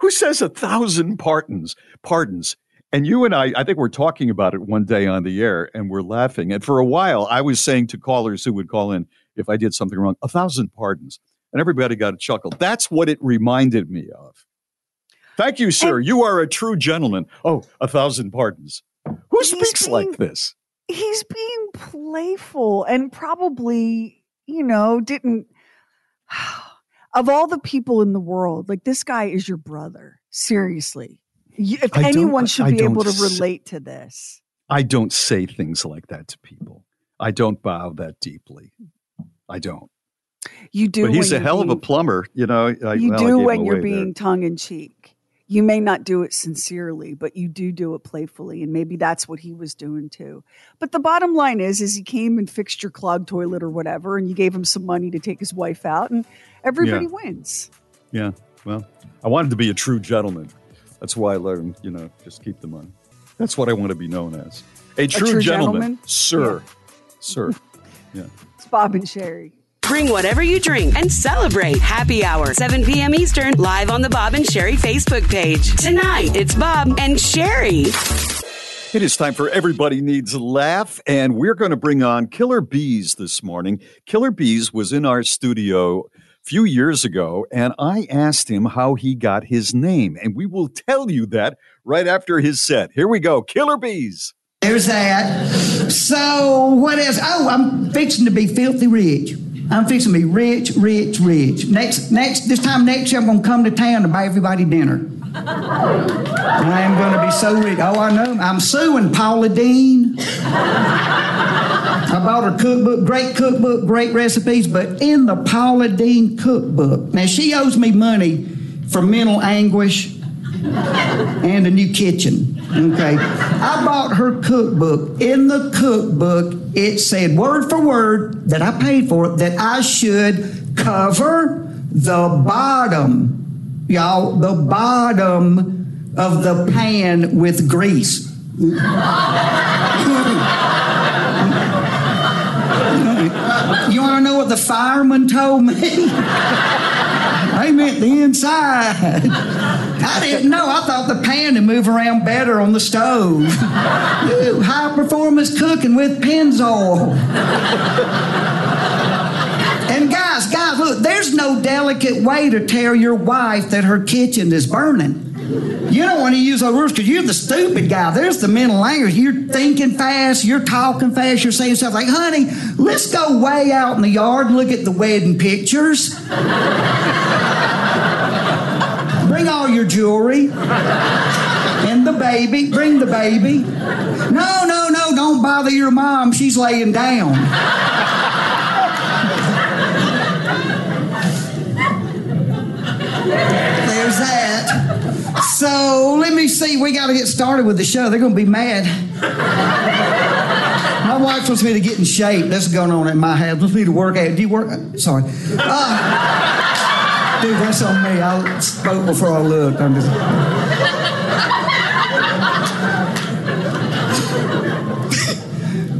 Who says a thousand pardons? Pardons?" And you and I, I think we're talking about it one day on the air, and we're laughing. And for a while, I was saying to callers who would call in if I did something wrong, "A thousand pardons," and everybody got a chuckle. That's what it reminded me of. Thank you, sir. you are a true gentleman. Oh, a thousand pardons. Who speaks like this? He's being playful and probably, you know, didn't. Of all the people in the world, like this guy is your brother. Seriously. You, if I anyone should I be able to relate to this. I don't say things like that to people. I don't bow that deeply. I don't. You do. but he's a hell of a plumber, you know. I, you well, do when you're being tongue in cheek. You may not do it sincerely, but you do do it playfully, and maybe that's what he was doing too. But the bottom line is, is he came and fixed your clogged toilet or whatever, and you gave him some money to take his wife out, and everybody Yeah. wins. Yeah. Well, I wanted to be a true gentleman. That's why I learned, you know, just keep the money. That's what I want to be known as. A true, true gentleman, gentleman? sir. Sir. Yeah. It's Bob and Sheri. Bring whatever you drink and celebrate Happy Hour, 7 p.m. Eastern, live on the Bob and Sheri Facebook page. Tonight, it's Bob and Sheri. It is time for Everybody Needs a Laugh, and we're going to bring on Killer Beaz this morning. Killer Beaz was in our studio a few years ago, and I asked him how he got his name, and we will tell you that right after his set. Here we go Killer Beaz. There's that. So what else? Oh, I'm fixing to be filthy rich. I'm fixing to be rich, rich, rich. Next, next, this time next year, I'm gonna come to town to buy everybody dinner. I am gonna be so rich. Oh, I know. I'm suing Paula Deen. I bought her cookbook, great cookbook, great recipes, but in the Paula Deen cookbook, now she owes me money for mental anguish and a new kitchen. Okay. I bought her cookbook. In the cookbook, it said word for word that I paid for it that I should cover the bottom, y'all, the bottom of the pan with grease. You want to know what the fireman told me? I meant the inside. I didn't know. I thought the pan would move around better on the stove. Ooh, high performance cooking with Pennzoil. And guys, guys, look, there's no delicate way to tell your wife that her kitchen is burning. You don't want to use those words because you're the stupid guy. There's the mental language. You're thinking fast, you're talking fast, you're saying stuff like, honey, let's go way out in the yard and look at the wedding pictures. All your jewelry. And the baby. Bring the baby. No, no, no, don't bother your mom. She's laying down. There's that. So let me see. We got to get started with the show. They're going to be mad. My wife wants me to get in shape. That's going on at my house. Wants me to work out. Do you work? Sorry. Uh, dude, that's on me. I spoke before I looked. I'm just.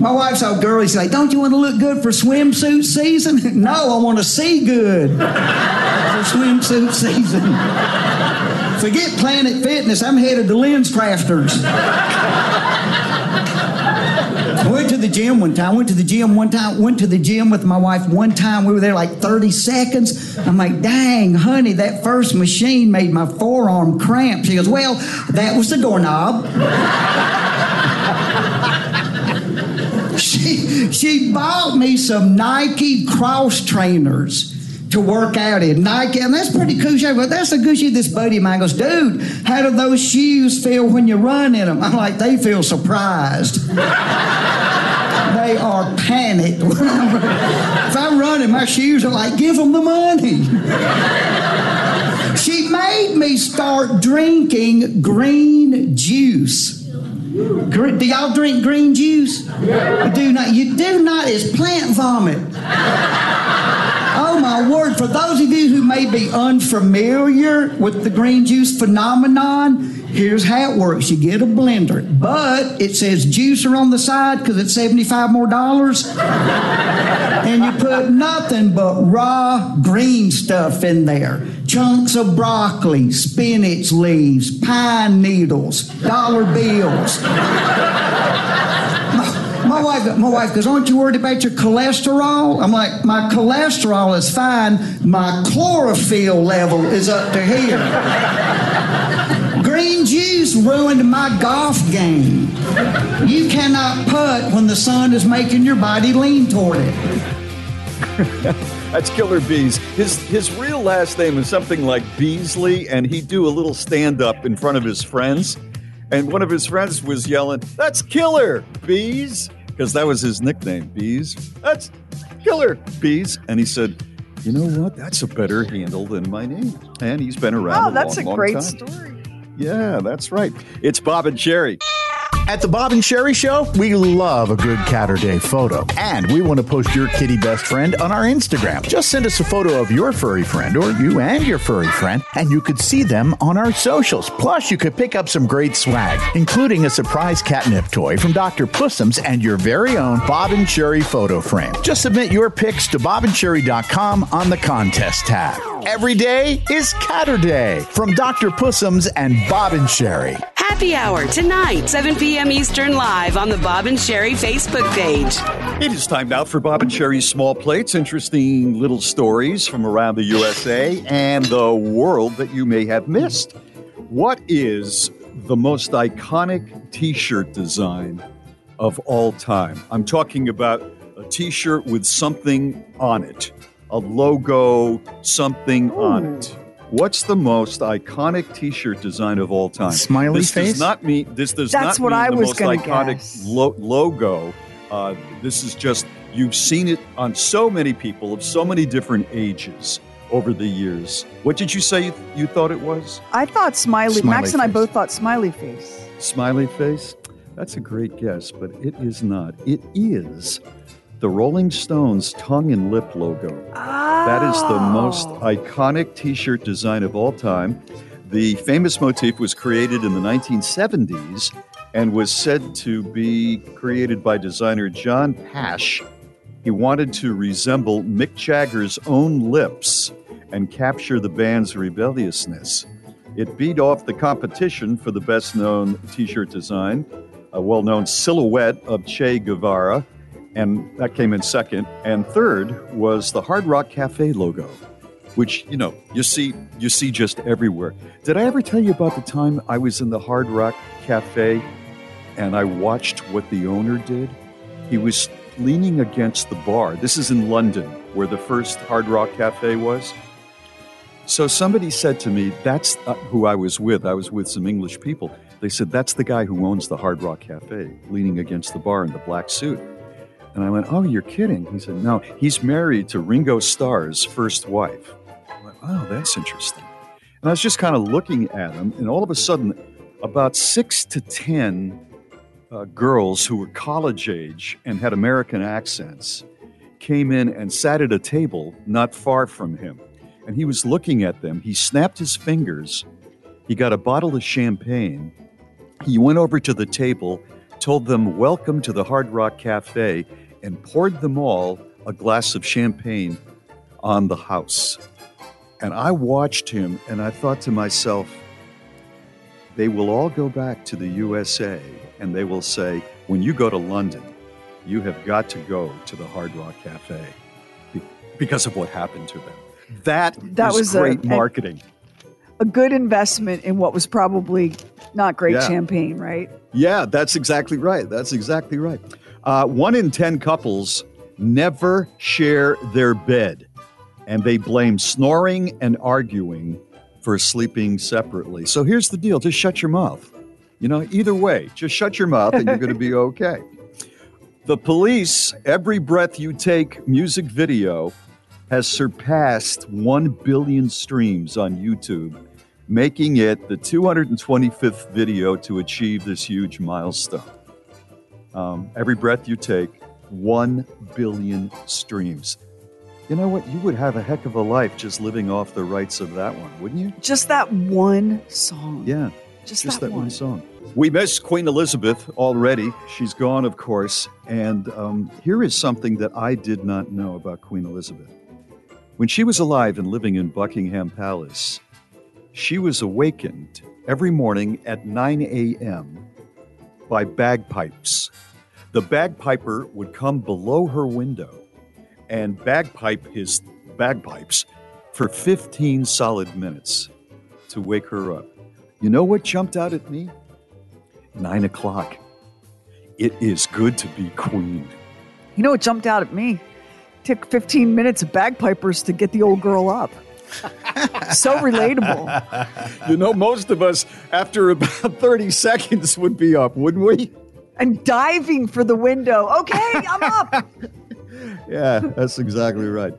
My wife's all girly. She's like, "Don't you want to look good for swimsuit season?" no, I want to see good for swimsuit season. Forget Planet Fitness. I'm headed to Lens Crafters. The gym one time. I went to the gym one time. Went to the gym with my wife one time. We were there like 30 seconds. I'm like, dang, honey, that first machine made my forearm cramp. She goes, well, that was the doorknob. she, she bought me some Nike cross trainers to work out in. Nike, and that's pretty cool. She goes, that's a good shoe. This buddy of mine goes, dude, how do those shoes feel when you run in them? I'm like, they feel surprised. they are panicked. if I'm running, my shoes are like, give them the money. she made me start drinking green juice. Do y'all drink green juice? Do not. You do not. It's plant vomit. Oh my word! For those of you who may be unfamiliar with the green juice phenomenon, here's how it works: you get a blender, but it says juicer on the side because it's seventy-five more dollars, and you put nothing but raw green stuff in there: chunks of broccoli, spinach leaves, pine needles, dollar bills. My wife, my wife goes, "Aren't you worried about your cholesterol?" I'm like, "My cholesterol is fine. My chlorophyll level is up to here." Green juice ruined my golf game. You cannot putt when the sun is making your body lean toward it. That's Killer Beaz. His his real last name is something like Beasley, and he'd do a little stand up in front of his friends. And one of his friends was yelling, That's Killer Beaz, because that was his nickname, Beaz. That's Killer Beaz. And he said, You know what? That's a better handle than my name. And he's been around. Oh, that's long, a great story. Yeah, that's right. It's Bob and Sheri. At the Bob and Sheri Show, we love a good Catterday photo. And we want to post your kitty best friend on our Instagram. Just send us a photo of your furry friend or you and your furry friend, and you could see them on our socials. Plus, you could pick up some great swag, including a surprise catnip toy from Dr. Pussums and your very own Bob and Sheri photo frame. Just submit your pics to bobandsheri.com on the contest tab. Every day is Catterday from Dr. Pussums and Bob and Sheri. Happy Hour tonight, 7 p.m. Eastern, live on the Bob and Sheri Facebook page. It is time now for Bob and Sheri's Small Plates. Interesting little stories from around the USA and the world that you may have missed. What is the most iconic t shirt design of all time? I'm talking about a t shirt with something on it, a logo, something on it. What's the most iconic T-shirt design of all time? Smiley this face? This does not mean this does That's not what mean I the was most iconic lo- logo. Uh, this is just you've seen it on so many people of so many different ages over the years. What did you say you, you thought it was? I thought smiley. Smiley Max and I both thought smiley face. Smiley face? That's a great guess, but it is not. It is the Rolling Stones tongue and lip logo. That is the oh. most iconic t shirt design of all time. The famous motif was created in the 1970s and was said to be created by designer John Pasche. He wanted to resemble Mick Jagger's own lips and capture the band's rebelliousness. It beat off the competition for the best known t shirt design, a well known silhouette of Che Guevara, and that came in second. And third was the Hard Rock Cafe logo, which you know you see you see just everywhere. Did I ever tell you about the time I was in the Hard Rock Cafe and I watched what the owner did? He was leaning against the bar. This is in London, where the first Hard Rock Cafe was. So somebody said to me, "That's uh, who I was with. I was with some English people." They said, "That's the guy who owns the Hard Rock Cafe, leaning against the bar in the black suit." And I went, "Oh, you're kidding?" He said, "No, he's married to Ringo Starr's first wife." I went, "Oh, that's interesting." And I was just kind of looking at him, and all of a sudden, about six to ten uh, girls who were college age and had American accents came in and sat at a table not far from him. And he was looking at them. He snapped his fingers. He got a bottle of champagne. He went over to the table, told them, Welcome to the Hard Rock Cafe, and poured them all a glass of champagne on the house. And I watched him and I thought to myself, they will all go back to the USA and they will say, when you go to London, you have got to go to the Hard Rock Cafe because of what happened to them. That, That was a- great and- marketing. A good investment in what was probably not great Yeah. champagne, right? Yeah, that's exactly right. That's exactly right. Uh, one in 10 couples never share their bed, and they blame snoring and arguing for sleeping separately. So here's the deal just shut your mouth. You know, either way, just shut your mouth and you're going to be okay. The police, every breath you take music video has surpassed 1 billion streams on YouTube, making it the 225th video to achieve this huge milestone. Um, every breath you take, 1 billion streams. You know what? You would have a heck of a life just living off the rights of that one, wouldn't you? Just that one song. Yeah. Just Just that that one one. song. We miss Queen Elizabeth already. She's gone, of course. And um, here is something that I did not know about Queen Elizabeth. When she was alive and living in Buckingham Palace, she was awakened every morning at 9 a.m. by bagpipes. The bagpiper would come below her window and bagpipe his bagpipes for 15 solid minutes to wake her up. You know what jumped out at me? Nine o'clock. It is good to be queen. You know what jumped out at me? Took 15 minutes of bagpipers to get the old girl up. So relatable. You know, most of us, after about 30 seconds, would be up, wouldn't we? And diving for the window. Okay, I'm up. Yeah, that's exactly right.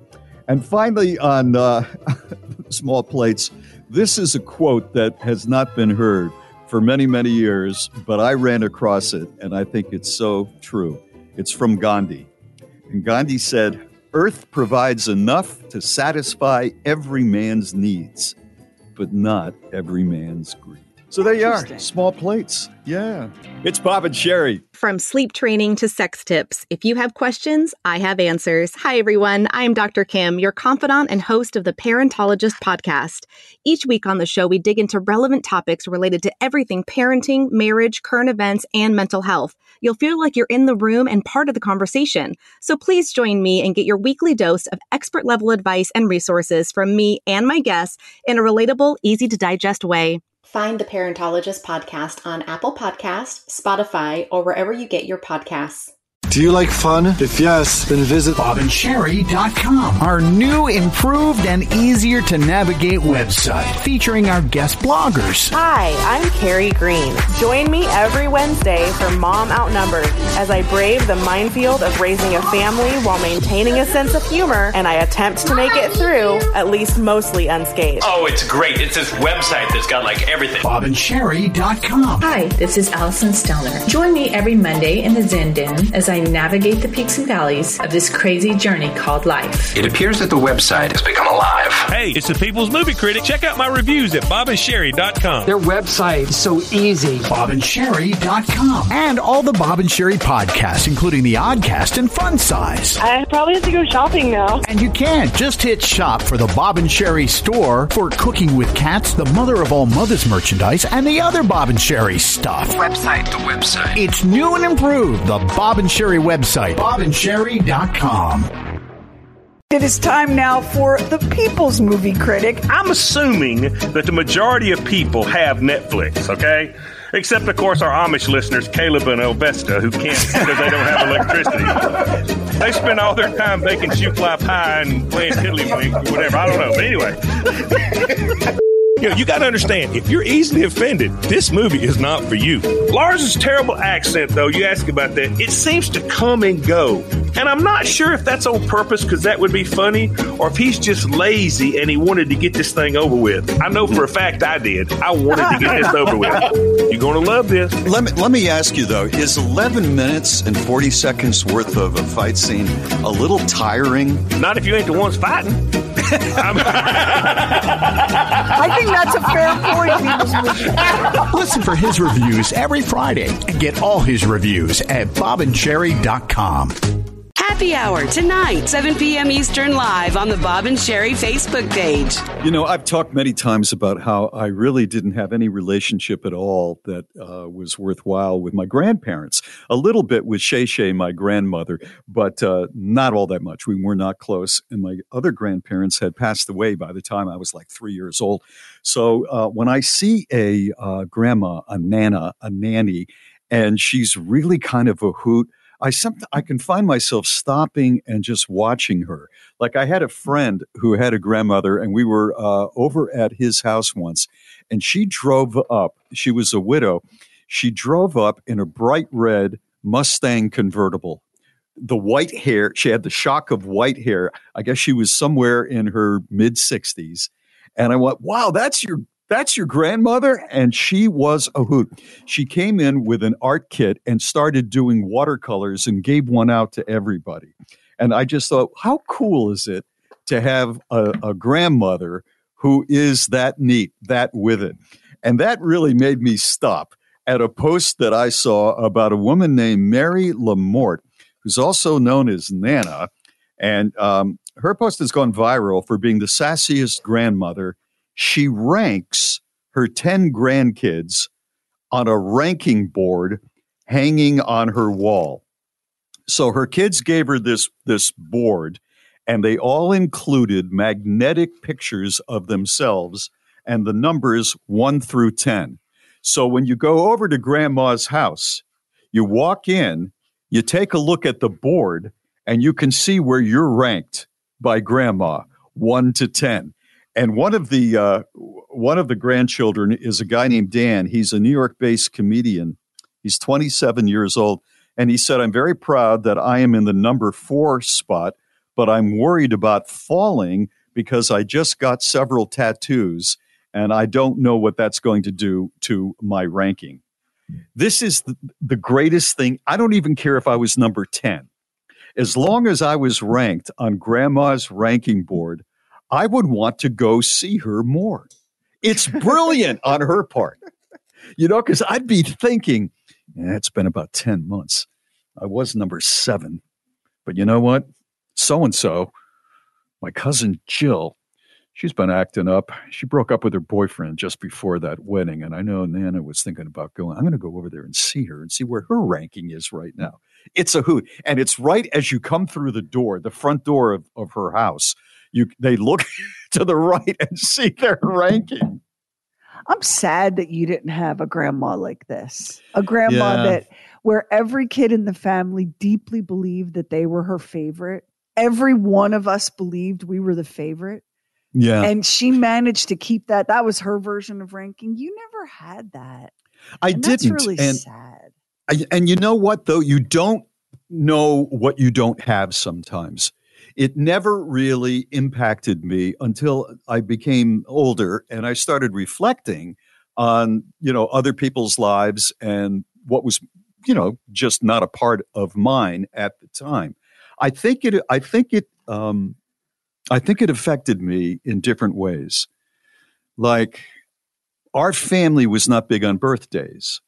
And finally, on uh, small plates, this is a quote that has not been heard for many, many years, but I ran across it and I think it's so true. It's from Gandhi. And Gandhi said, Earth provides enough to satisfy every man's needs, but not every man's greed. So there you are, small plates. Yeah. It's Bob and Sheri. From sleep training to sex tips, if you have questions, I have answers. Hi, everyone. I'm Dr. Kim, your confidant and host of the Parentologist podcast. Each week on the show, we dig into relevant topics related to everything parenting, marriage, current events, and mental health. You'll feel like you're in the room and part of the conversation. So please join me and get your weekly dose of expert level advice and resources from me and my guests in a relatable, easy to digest way. Find the Parentologist podcast on Apple Podcasts, Spotify, or wherever you get your podcasts. Do you like fun? If yes, then visit BobandSheri.com, our new, improved, and easier to navigate website featuring our guest bloggers. Hi, I'm Carrie Green. Join me every Wednesday for Mom Outnumbered as I brave the minefield of raising a family while maintaining a sense of humor and I attempt to make it through, at least mostly unscathed. Oh, it's great. It's this website that's got like everything. BobandSheri.com. Hi, this is Allison Stelner. Join me every Monday in the Zen Den as I navigate the peaks and valleys of this crazy journey called life. It appears that the website has become alive. Hey, it's the People's Movie Critic. Check out my reviews at bobandsheri.com. Their website is so easy. BobandSheri.com. And all the Bob and Sheri podcasts, including the Oddcast and Fun Size. I probably have to go shopping now. And you can just hit shop for the Bob and Sheri store for Cooking with Cats, the Mother of All Mothers merchandise, and the other Bob and Sheri stuff. Website. The website. It's new and improved. The Bob and Sheri website, bobandsheri.com. It is time now for the People's Movie Critic. I'm assuming that the majority of people have Netflix, okay? Except, of course, our Amish listeners, Caleb and Elvesta, who can't because they don't have electricity. They spend all their time baking shoofly pie and playing tiddlywink or whatever. I don't know. But anyway. You know, you got to understand, if you're easily offended, this movie is not for you. Lars's terrible accent, though, you ask about that, it seems to come and go. And I'm not sure if that's on purpose because that would be funny, or if he's just lazy and he wanted to get this thing over with. I know for a fact I did. I wanted to get this over with. You're going to love this. Let me, let me ask you, though, is 11 minutes and 40 seconds worth of a fight scene a little tiring? Not if you ain't the ones fighting. I think that's a fair point. Listen for his reviews every Friday and get all his reviews at bobandsheri.com. Happy Hour tonight, 7 p.m. Eastern, live on the Bob and Sheri Facebook page. You know, I've talked many times about how I really didn't have any relationship at all that uh, was worthwhile with my grandparents. A little bit with Shay Shay, my grandmother, but uh, not all that much. We were not close. And my other grandparents had passed away by the time I was like three years old. So uh, when I see a uh, grandma, a nana, a nanny, and she's really kind of a hoot, I some, I can find myself stopping and just watching her. Like I had a friend who had a grandmother, and we were uh, over at his house once, and she drove up. She was a widow. She drove up in a bright red Mustang convertible. The white hair, she had the shock of white hair. I guess she was somewhere in her mid 60s. And I went, wow, that's your that's your grandmother? And she was a hoot. She came in with an art kit and started doing watercolors and gave one out to everybody. And I just thought, how cool is it to have a, a grandmother who is that neat, that with it? And that really made me stop at a post that I saw about a woman named Mary Lamort, who's also known as Nana. And um, her post has gone viral for being the sassiest grandmother she ranks her 10 grandkids on a ranking board hanging on her wall. So her kids gave her this this board and they all included magnetic pictures of themselves and the numbers 1 through 10. So when you go over to grandma's house, you walk in, you take a look at the board and you can see where you're ranked by grandma 1 to 10 and one of the uh, one of the grandchildren is a guy named Dan. He's a New York-based comedian. He's 27 years old, and he said, "I'm very proud that I am in the number four spot, but I'm worried about falling because I just got several tattoos, and I don't know what that's going to do to my ranking." This is the, the greatest thing. I don't even care if I was number 10. As long as I was ranked on grandma's ranking board, I would want to go see her more. It's brilliant on her part, you know, because I'd be thinking, yeah, it's been about 10 months. I was number seven. But you know what? So and so, my cousin Jill, she's been acting up. She broke up with her boyfriend just before that wedding. And I know Nana was thinking about going, I'm going to go over there and see her and see where her ranking is right now. It's a hoot. And it's right as you come through the door, the front door of, of her house you they look to the right and see their ranking. I'm sad that you didn't have a grandma like this. A grandma Yeah. that where every kid in the family deeply believed that they were her favorite. Every one of us believed we were the favorite. Yeah. And she managed to keep that. That was her version of ranking. You never had that. I And didn't. really and, sad. I, and you know what though? You don't know what you don't have sometimes. It never really impacted me until I became older and I started reflecting on, you know, other people's lives and what was, you know, just not a part of mine at the time. I think it I think it um I think it affected me in different ways. Like our family was not big on birthdays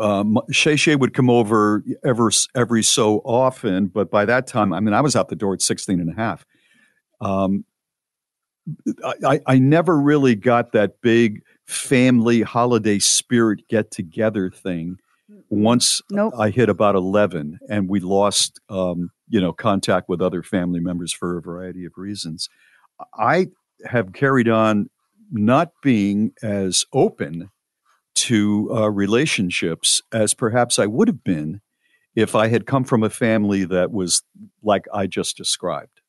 um, Shay Shay would come over ever every so often, but by that time, I mean, I was out the door at 16 and a half. Um, I, I never really got that big family holiday spirit get together thing once I hit about 11 and we lost, um, you know, contact with other family members for a variety of reasons. I have carried on not being as open to uh, relationships as perhaps I would have been if I had come from a family that was like I just described.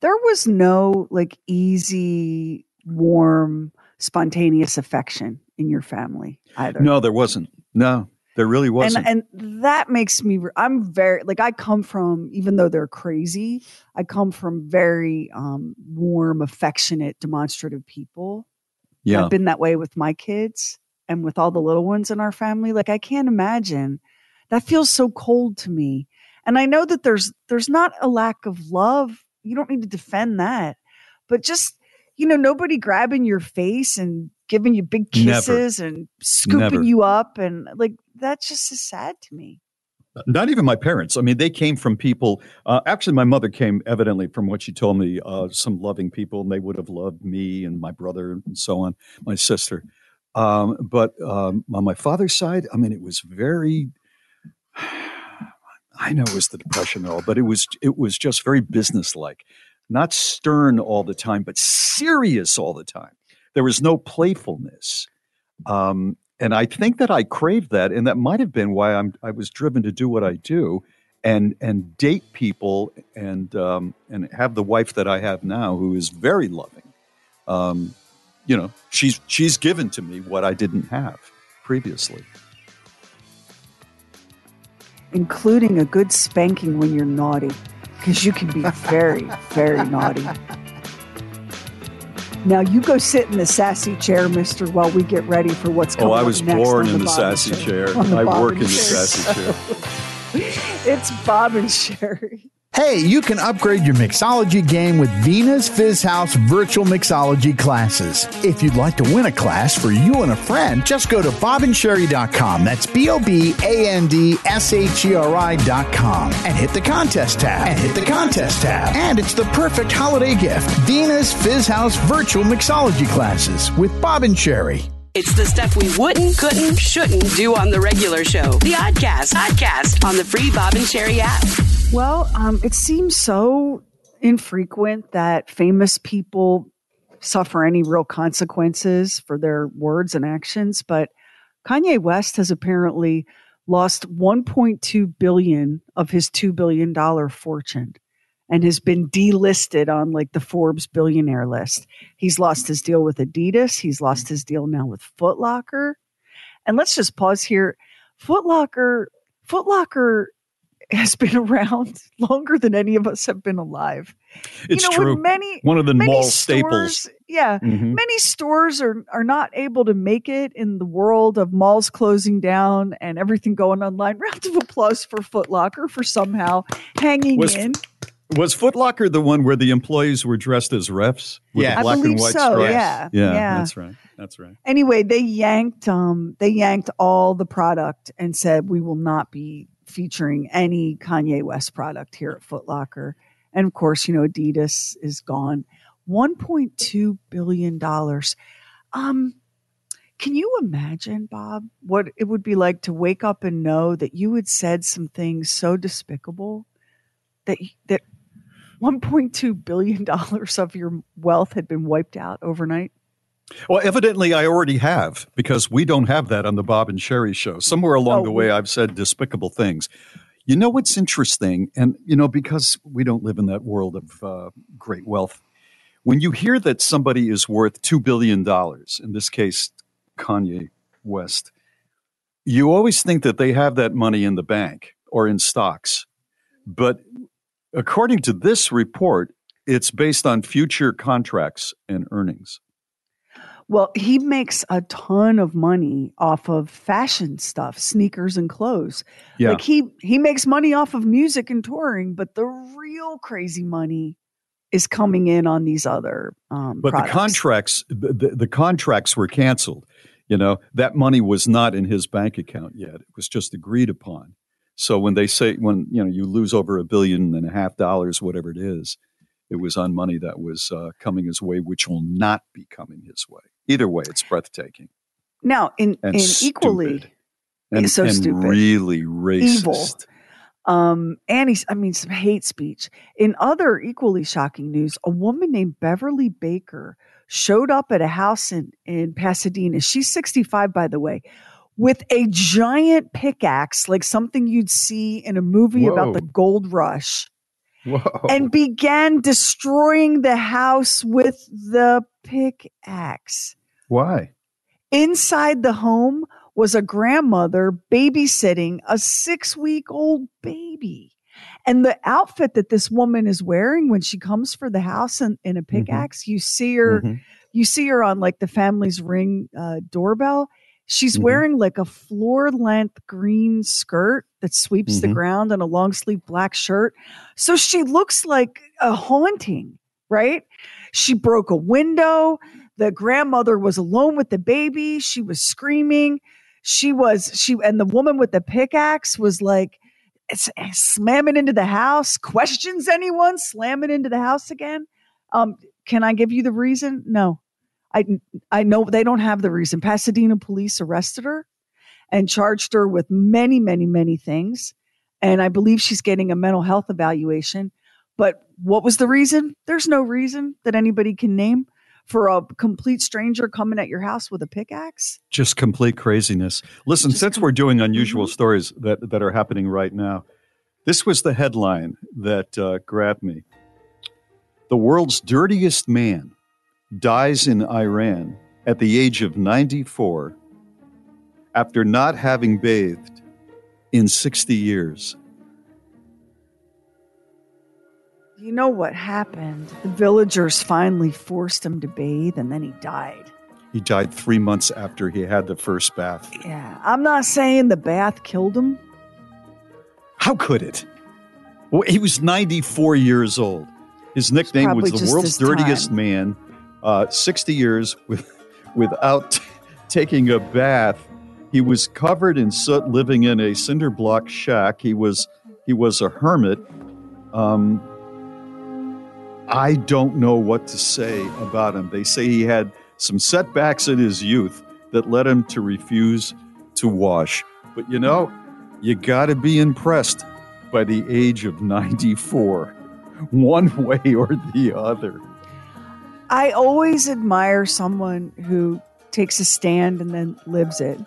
There was no like easy, warm, spontaneous affection in your family either. No, there wasn't. No, there really wasn't. And and that makes me I'm very like I come from even though they're crazy, I come from very um warm, affectionate, demonstrative people. Yeah. I've been that way with my kids and with all the little ones in our family. Like I can't imagine. That feels so cold to me. And I know that there's there's not a lack of love. You don't need to defend that. But just, you know, nobody grabbing your face and giving you big Never. kisses and scooping Never. you up and like that just is sad to me. Not even my parents. I mean, they came from people. Uh, actually, my mother came evidently from what she told me, uh, some loving people, and they would have loved me and my brother and so on, my sister. Um, but um, on my father's side, I mean, it was very. I know it was the depression and all, but it was it was just very businesslike, not stern all the time, but serious all the time. There was no playfulness, um, and I think that I craved that, and that might have been why I'm I was driven to do what I do, and and date people and um, and have the wife that I have now, who is very loving. Um, you know, she's she's given to me what I didn't have previously. including a good spanking when you're naughty, because you can be very, very naughty. Now you go sit in the sassy chair, Mister, while we get ready for what's oh, coming. Oh, I was born in the and sassy Sheri- chair. the I work in the sassy chair. it's Bob and Sheri. Hey, you can upgrade your mixology game with Vena's Fizz House virtual mixology classes. If you'd like to win a class for you and a friend, just go to bobandsheri.com. That's B O B A N D S H E R I.com and hit the contest tab. And hit the contest tab. And it's the perfect holiday gift. Vena's Fizz House virtual mixology classes with Bob and Sheri. It's the stuff we wouldn't, couldn't, shouldn't do on the regular show. The Oddcast, Oddcast on the free Bob and Sheri app. Well, um, it seems so infrequent that famous people suffer any real consequences for their words and actions, but Kanye West has apparently lost 1.2 billion of his 2 billion dollar fortune and has been delisted on like the Forbes billionaire list. He's lost his deal with Adidas, he's lost his deal now with Foot Locker. And let's just pause here. Foot Locker, Foot Locker has been around longer than any of us have been alive. It's you know, true. Many One of the mall stores, staples. Yeah, Mhm. many stores are are not able to make it in the world of malls closing down and everything going online. Round of applause for Foot Locker for somehow hanging Was- in. Was Foot Locker the one where the employees were dressed as refs with Yeah. the I black believe and white so, stripes? yeah, yeah, yeah. that's right. That's right. Anyway, they yanked um they yanked all the product and said we will not be featuring any Kanye West product here at Foot Locker. And of course, you know, Adidas is gone. 1.2 billion dollars. Um can you imagine, Bob, what it would be like to wake up and know that you had said some things so despicable that that 1.2 billion dollars of your wealth had been wiped out overnight? Well, evidently, I already have because we don't have that on the Bob and Sheri show. Somewhere along Oh, the way, I've said despicable things. You know what's interesting? And, you know, because we don't live in that world of uh, great wealth, when you hear that somebody is worth $2 billion, in this case, Kanye West, you always think that they have that money in the bank or in stocks. But according to this report, it's based on future contracts and earnings. Well, he makes a ton of money off of fashion stuff, sneakers and clothes. Yeah. Like he he makes money off of music and touring, but the real crazy money is coming in on these other um but products. the contracts the, the, the contracts were canceled you know that money was not in his bank account yet it was just agreed upon so when they say when you know you lose over a billion and a half dollars whatever it is it was on money that was uh, coming his way which will not be coming his way either way it's breathtaking now in and in stupid. equally and, so and stupid. really racist evil. Um, and he's, I mean, some hate speech. In other equally shocking news, a woman named Beverly Baker showed up at a house in, in Pasadena. She's 65, by the way, with a giant pickaxe, like something you'd see in a movie about the gold rush, Whoa. and began destroying the house with the pickaxe. why Inside the home was a grandmother babysitting a six week old baby. And the outfit that this woman is wearing when she comes for the house in, in a pickaxe, you see her, Mhm. you see her on like the family's ring uh, doorbell. She's Mhm. wearing like a floor length green skirt that sweeps the Mhm. ground and a long sleeve black shirt. So she looks like a haunting, right? She broke a window. The grandmother was alone with the baby. She was screaming. She was, she, and the woman with the pickaxe was like, slamming into the house, questions anyone, slamming into the house again. Um, can I give you the reason? No. I I know they don't have the reason. Pasadena police arrested her and charged her with many, many, many things. And I believe she's getting a mental health evaluation. But what was the reason? There's no reason that anybody can name for a complete stranger coming at your house with a pickaxe. Just complete craziness. Listen, since we're doing unusual stories that, that are happening right now, this was the headline that uh, grabbed me. The world's dirtiest man dies in Iran at the age of 94 after not having bathed in 60 years. You know what happened? The villagers finally forced him to bathe and then he died. He died three months after he had the first bath. Yeah. I'm not saying the bath killed him. How could it? Well, he was 94 years old. His nickname was probably the world's dirtiest man. Uh, 60 years with, without taking a bath. He was covered in soot, living in a cinder block shack. He was he was a hermit. Um, I don't know what to say about him. They say he had some setbacks in his youth that led him to refuse to wash. But you know, you got to be impressed by the age of 94, one way or the other. I always admire someone who takes a stand and then lives it.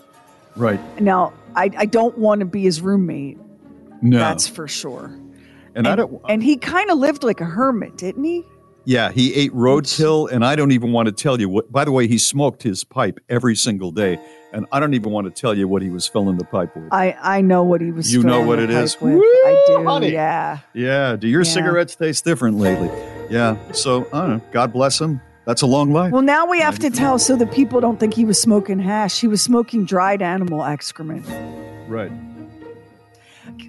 Right. Now, I, I don't want to be his roommate. No. That's for sure. And I don't. And he kind of lived like a hermit, didn't he? Yeah, he ate roadkill, and I don't even want to tell you what. By the way, he smoked his pipe every single day, and I don't even want to tell you what he was filling the pipe with. I, I know what he was. You know what the it is? With. I do. honey. Yeah. Yeah. Do your Yeah. cigarettes taste different lately? Yeah. So I don't know. God bless him. That's a long life. Well, now we have to tell so that people don't think he was smoking hash. He was smoking dried animal excrement. Right.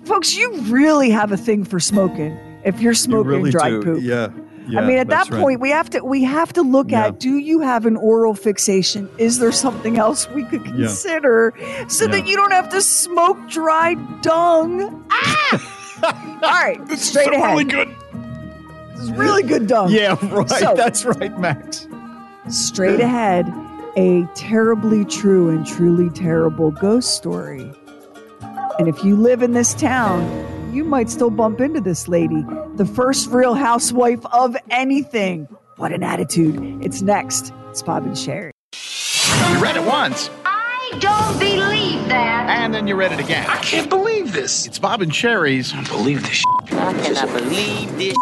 Folks, you really have a thing for smoking if you're You smoking really dried do. poop. Yeah. Yeah. I mean, at that's that right. point, we have to we have to look Yeah. at: Do you have an oral fixation? Is there something else we could Yeah. consider so that you don't have to smoke dried dung? Ah! All right, straight so ahead. really good. This really good dung. Yeah. Right. So- that's right, Max. Straight ahead, a terribly true and truly terrible ghost story. And if you live in this town, you might still bump into this lady, the first real housewife of anything. What an attitude. It's next. It's Bob and Sheri. You read it once, I don't believe that. and then you read it again. I can't believe this. It's Bob and Sheri's. I believe this. I cannot believe this.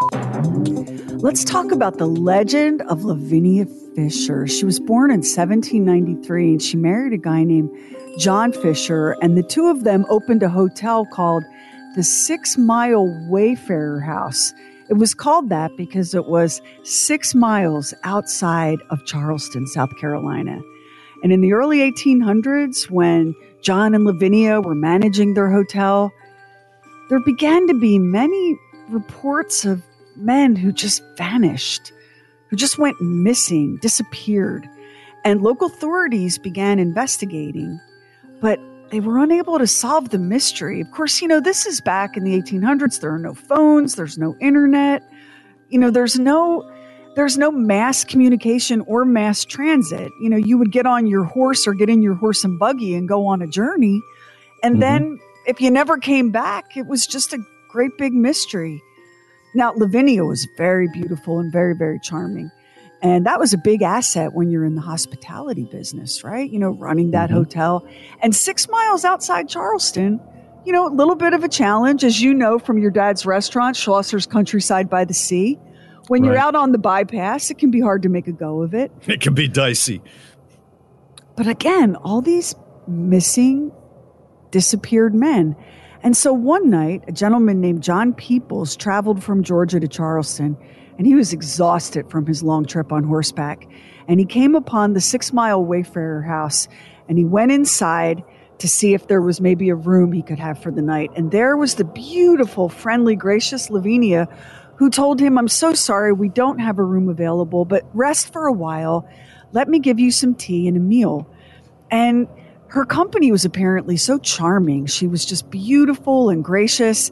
Let's talk about the legend of Lavinia Fisher. She was born in 1793 and she married a guy named John Fisher, and the two of them opened a hotel called the Six Mile Wayfarer House. It was called that because it was six miles outside of Charleston, South Carolina. And in the early 1800s, when John and Lavinia were managing their hotel, there began to be many reports of men who just vanished, who just went missing, disappeared. And local authorities began investigating, but they were unable to solve the mystery. Of course, you know, this is back in the 1800s. There are no phones, there's no internet. You know, there's no there's no mass communication or mass transit. You know, you would get on your horse or get in your horse and buggy and go on a journey. And mm-hmm. then if you never came back, it was just a great big mystery. Now, Lavinia was very beautiful and very, very charming. And that was a big asset when you're in the hospitality business, right? You know, running that mm-hmm. hotel. And six miles outside Charleston, you know, a little bit of a challenge, as you know from your dad's restaurant, Schlosser's Countryside by the Sea. When you're out on the bypass, it can be hard to make a go of it. It can be dicey. But again, all these missing, disappeared men. And so one night, a gentleman named John Peoples traveled from Georgia to Charleston, and he was exhausted from his long trip on horseback. And he came upon the six mile Wayfarer house, and he went inside to see if there was maybe a room he could have for the night. And there was the beautiful, friendly, gracious Lavinia who told him, I'm so sorry, we don't have a room available, but rest for a while. Let me give you some tea and a meal. And her company was apparently so charming. She was just beautiful and gracious.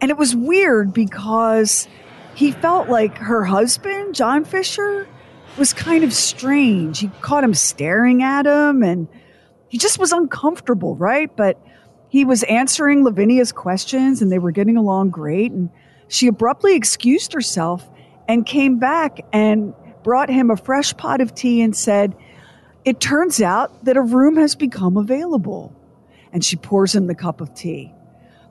And it was weird because he felt like her husband, John Fisher, was kind of strange. He caught him staring at him and he just was uncomfortable, right? But he was answering Lavinia's questions and they were getting along great. And she abruptly excused herself and came back and brought him a fresh pot of tea and said, It turns out that a room has become available. And she pours him the cup of tea.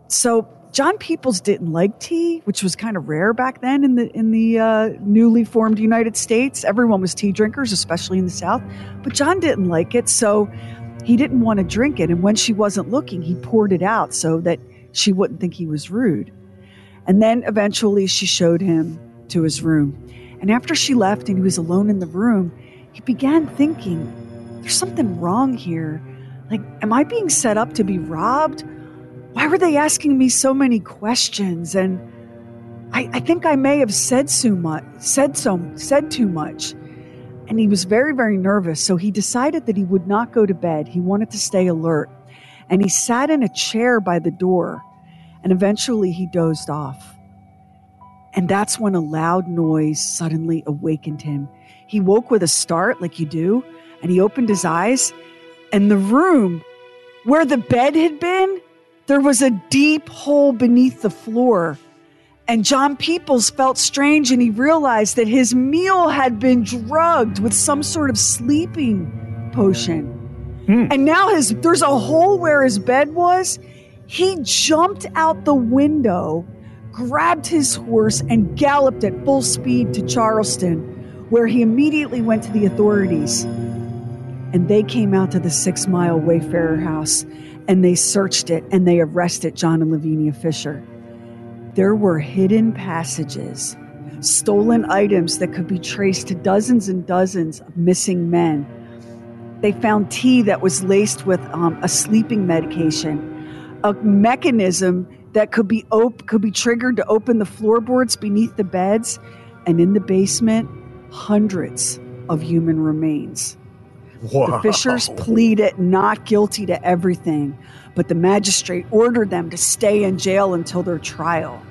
So John Peoples didn't like tea, which was kind of rare back then in the in the uh, newly formed United States. Everyone was tea drinkers, especially in the South. But John didn't like it, so he didn't want to drink it. And when she wasn't looking, he poured it out so that she wouldn't think he was rude. And then eventually she showed him to his room. And after she left and he was alone in the room, he began thinking, there's something wrong here. Like, am I being set up to be robbed? Why were they asking me so many questions? And I, I think I may have said so much, said so, said too much. And he was very, very nervous. So he decided that he would not go to bed. He wanted to stay alert. And he sat in a chair by the door. And eventually he dozed off. And that's when a loud noise suddenly awakened him. He woke with a start, like you do, and he opened his eyes. And the room where the bed had been, there was a deep hole beneath the floor. And John Peoples felt strange and he realized that his meal had been drugged with some sort of sleeping potion. Hmm. And now his there's a hole where his bed was. He jumped out the window, grabbed his horse, and galloped at full speed to Charleston, where he immediately went to the authorities. And they came out to the six mile Wayfarer house and they searched it and they arrested John and Lavinia Fisher. There were hidden passages, stolen items that could be traced to dozens and dozens of missing men. They found tea that was laced with um, a sleeping medication, a mechanism that could be op- could be triggered to open the floorboards beneath the beds, and in the basement, hundreds of human remains. The Fishers pleaded not guilty to everything, but the magistrate ordered them to stay in jail until their trial.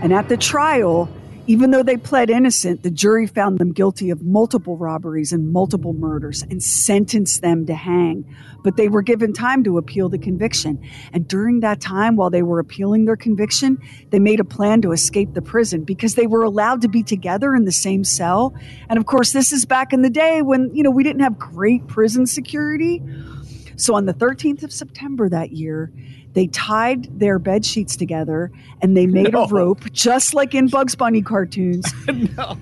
And at the trial, even though they pled innocent, the jury found them guilty of multiple robberies and multiple murders and sentenced them to hang. But they were given time to appeal the conviction. And during that time, while they were appealing their conviction, they made a plan to escape the prison because they were allowed to be together in the same cell. And of course, this is back in the day when, you know, we didn't have great prison security. So on the 13th of September that year, they tied their bed sheets together and they made No. a rope, just like in Bugs Bunny cartoons. no.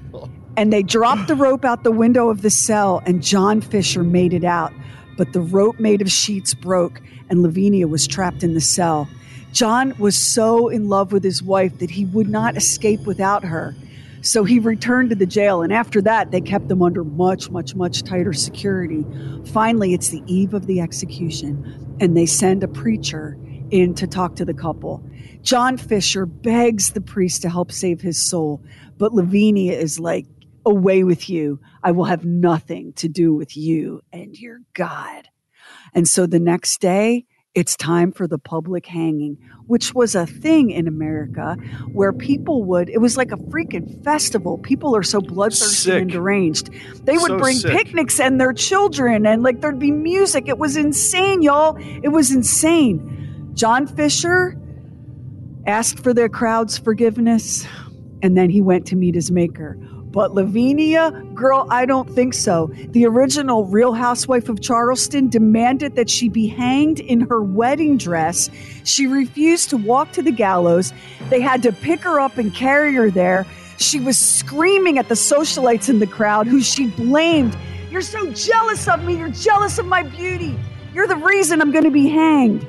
And they dropped the rope out the window of the cell, and John Fisher made it out. But the rope made of sheets broke, and Lavinia was trapped in the cell. John was so in love with his wife that he would not escape without her. So he returned to the jail, and after that, they kept him under much, much, much tighter security. Finally, it's the eve of the execution, and they send a preacher in to talk to the couple. John Fisher begs the priest to help save his soul, but Lavinia is like, Away with you. I will have nothing to do with you and your God. And so the next day, it's time for the public hanging, which was a thing in America where people would, it was like a freaking festival. People are so bloodthirsty Sick. and deranged. They would So bring sick. picnics and their children, and like there'd be music. It was insane, y'all. It was insane. John Fisher asked for the crowd's forgiveness, and then he went to meet his maker. But Lavinia, girl, I don't think so. The original Real Housewife of Charleston demanded that she be hanged in her wedding dress. She refused to walk to the gallows. They had to pick her up and carry her there. She was screaming at the socialites in the crowd, who she blamed. You're so jealous of me. You're jealous of my beauty. You're the reason I'm going to be hanged.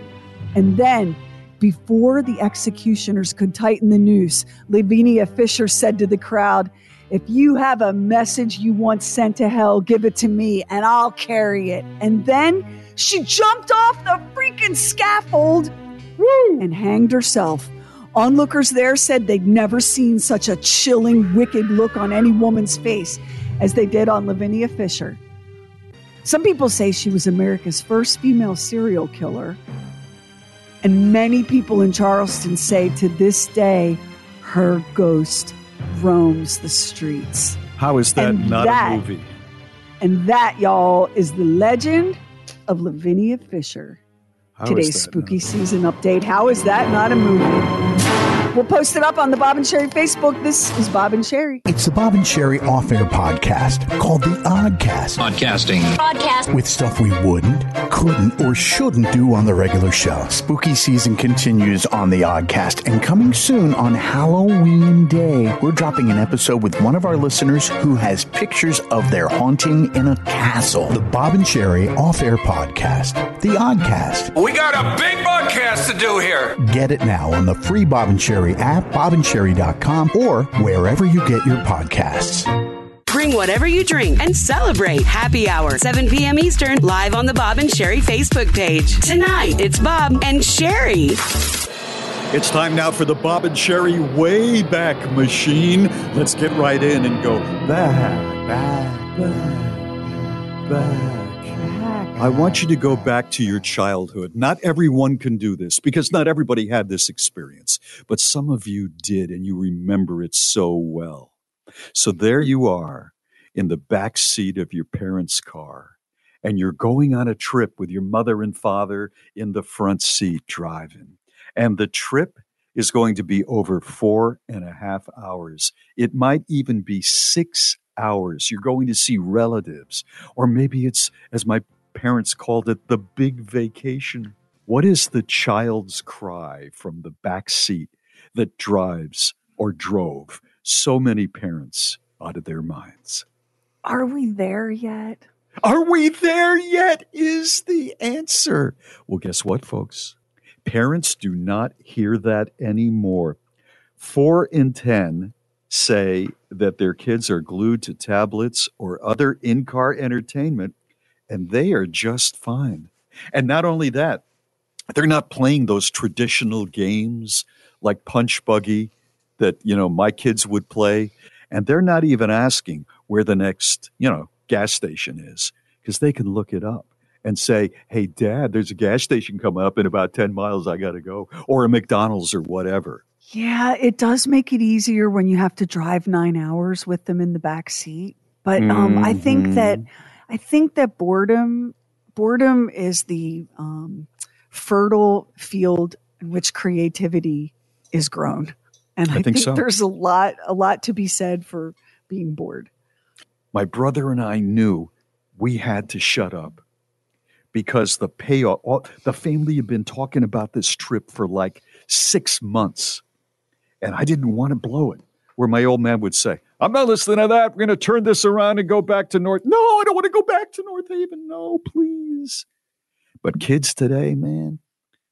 And then, before the executioners could tighten the noose, Lavinia Fisher said to the crowd, If you have a message you want sent to hell, give it to me and I'll carry it. And then she jumped off the freaking scaffold Woo! and hanged herself. Onlookers there said they'd never seen such a chilling, wicked look on any woman's face as they did on Lavinia Fisher. Some people say she was America's first female serial killer. And many people in Charleston say to this day, her ghost roams the streets. How is that And not that- a movie? And that, y'all, is the legend of Lavinia Fisher. How Today's spooky season update. How is that not a movie? We'll post it up on the Bob and Sheri Facebook. This is Bob and Sheri. It's the Bob and Sheri off air podcast called The Oddcast. Podcasting. Podcast. With stuff we wouldn't, couldn't, or shouldn't do on the regular show. Spooky season continues on The Oddcast, and coming soon on Halloween Day, we're dropping an episode with one of our listeners who has pictures of their haunting in a castle. The Bob and Sheri off air podcast, The Oddcast. We got a big podcast to do here. Get it now on the free Bob and Sheri app, bobandsheri.com, or wherever you get your podcasts. Bring whatever you drink and celebrate. Happy Hour, 7 p.m. Eastern, live on the Bob and Sheri Facebook page. Tonight, it's Bob and Sheri. It's time now for the Bob and Sheri Way Back Machine. Let's get right in and go back, back, back, back. I want you to go back to your childhood. Not everyone can do this because not everybody had this experience, but some of you did and you remember it so well. So there you are in the back seat of your parents' car and you're going on a trip with your mother and father in the front seat driving. And the trip is going to be over four and a half hours. It might even be six hours. You're going to see relatives, or maybe it's, as my parents called it, the big vacation. What is the child's cry from the back seat that drives or drove so many parents out of their minds? Are we there yet? Are we there yet? Is the answer. Well, guess what, folks? Parents do not hear that anymore. Four in 10 say that their kids are glued to tablets or other in car entertainment, and they are just fine. And not only that, they're not playing those traditional games like Punch Buggy that, you know, my kids would play. And they're not even asking where the next, you know, gas station is because they can look it up and say, hey, dad, there's a gas station coming up in about 10 miles. I got to go, or a McDonald's or whatever. Yeah, it does make it easier when you have to drive nine hours with them in the back seat. But um, I think that Mm-hmm. I think that boredom boredom is the um, fertile field in which creativity is grown, and I I, think think, so. there's a lot a lot to be said for being bored. My brother and I knew we had to shut up because the payoff, all, the family had been talking about this trip for like six months. And I didn't want to blow it. Where my old man would say, I'm not listening to that. We're going to turn this around and go back to North. No, I don't want to go back to North Haven. No, please. But kids today, man,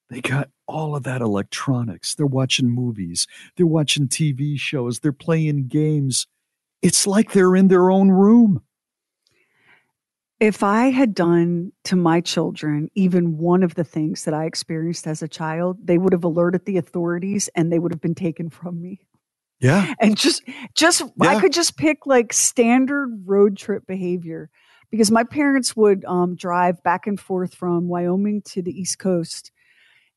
they got all of that electronics. They're watching movies, they're watching TV shows, they're playing games. It's like they're in their own room. If I had done to my children even one of the things that I experienced as a child, they would have alerted the authorities and they would have been taken from me. Yeah. and just just I could just pick like standard road trip behavior because my parents would um, drive back and forth from Wyoming to the East Coast,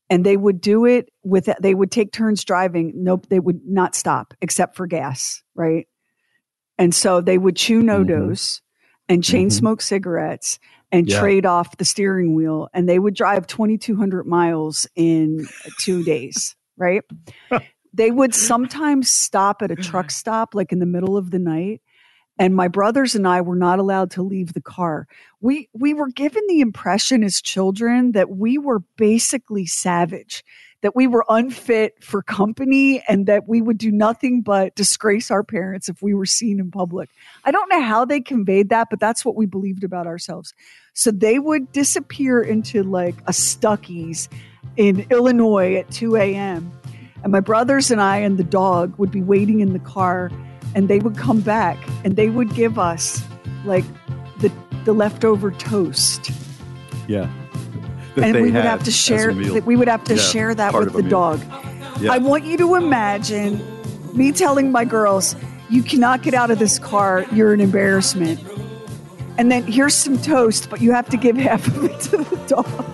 and they would do it with they would take turns driving. Nope, they would not stop except for gas, right? And so they would chew NoDoz and chain smoke cigarettes and Yeah. trade off the steering wheel, and they would drive twenty two hundred miles in two days, right? they would mm. sometimes stop at a truck mm-hmm. stop like in the middle of the night and my brothers and I were not allowed to leave the car. We we were given the impression as children that we were basically savage, that we were unfit for company and that we would do nothing but disgrace our parents if we were seen in public. I don't know how they conveyed that, but that's what we believed about ourselves. So they would disappear into like a Stuckey's in Illinois at 2 a.m. And my brothers and I and the dog would be waiting in the car and they would come back and they would give us like the the leftover toast. Yeah. And we would have to share that we would have to Yeah, share that with the meal. dog. Yeah. I want you to imagine me telling my girls, you cannot get out of this car, you're an embarrassment. and then here's some toast, but you have to give half of it to the dog.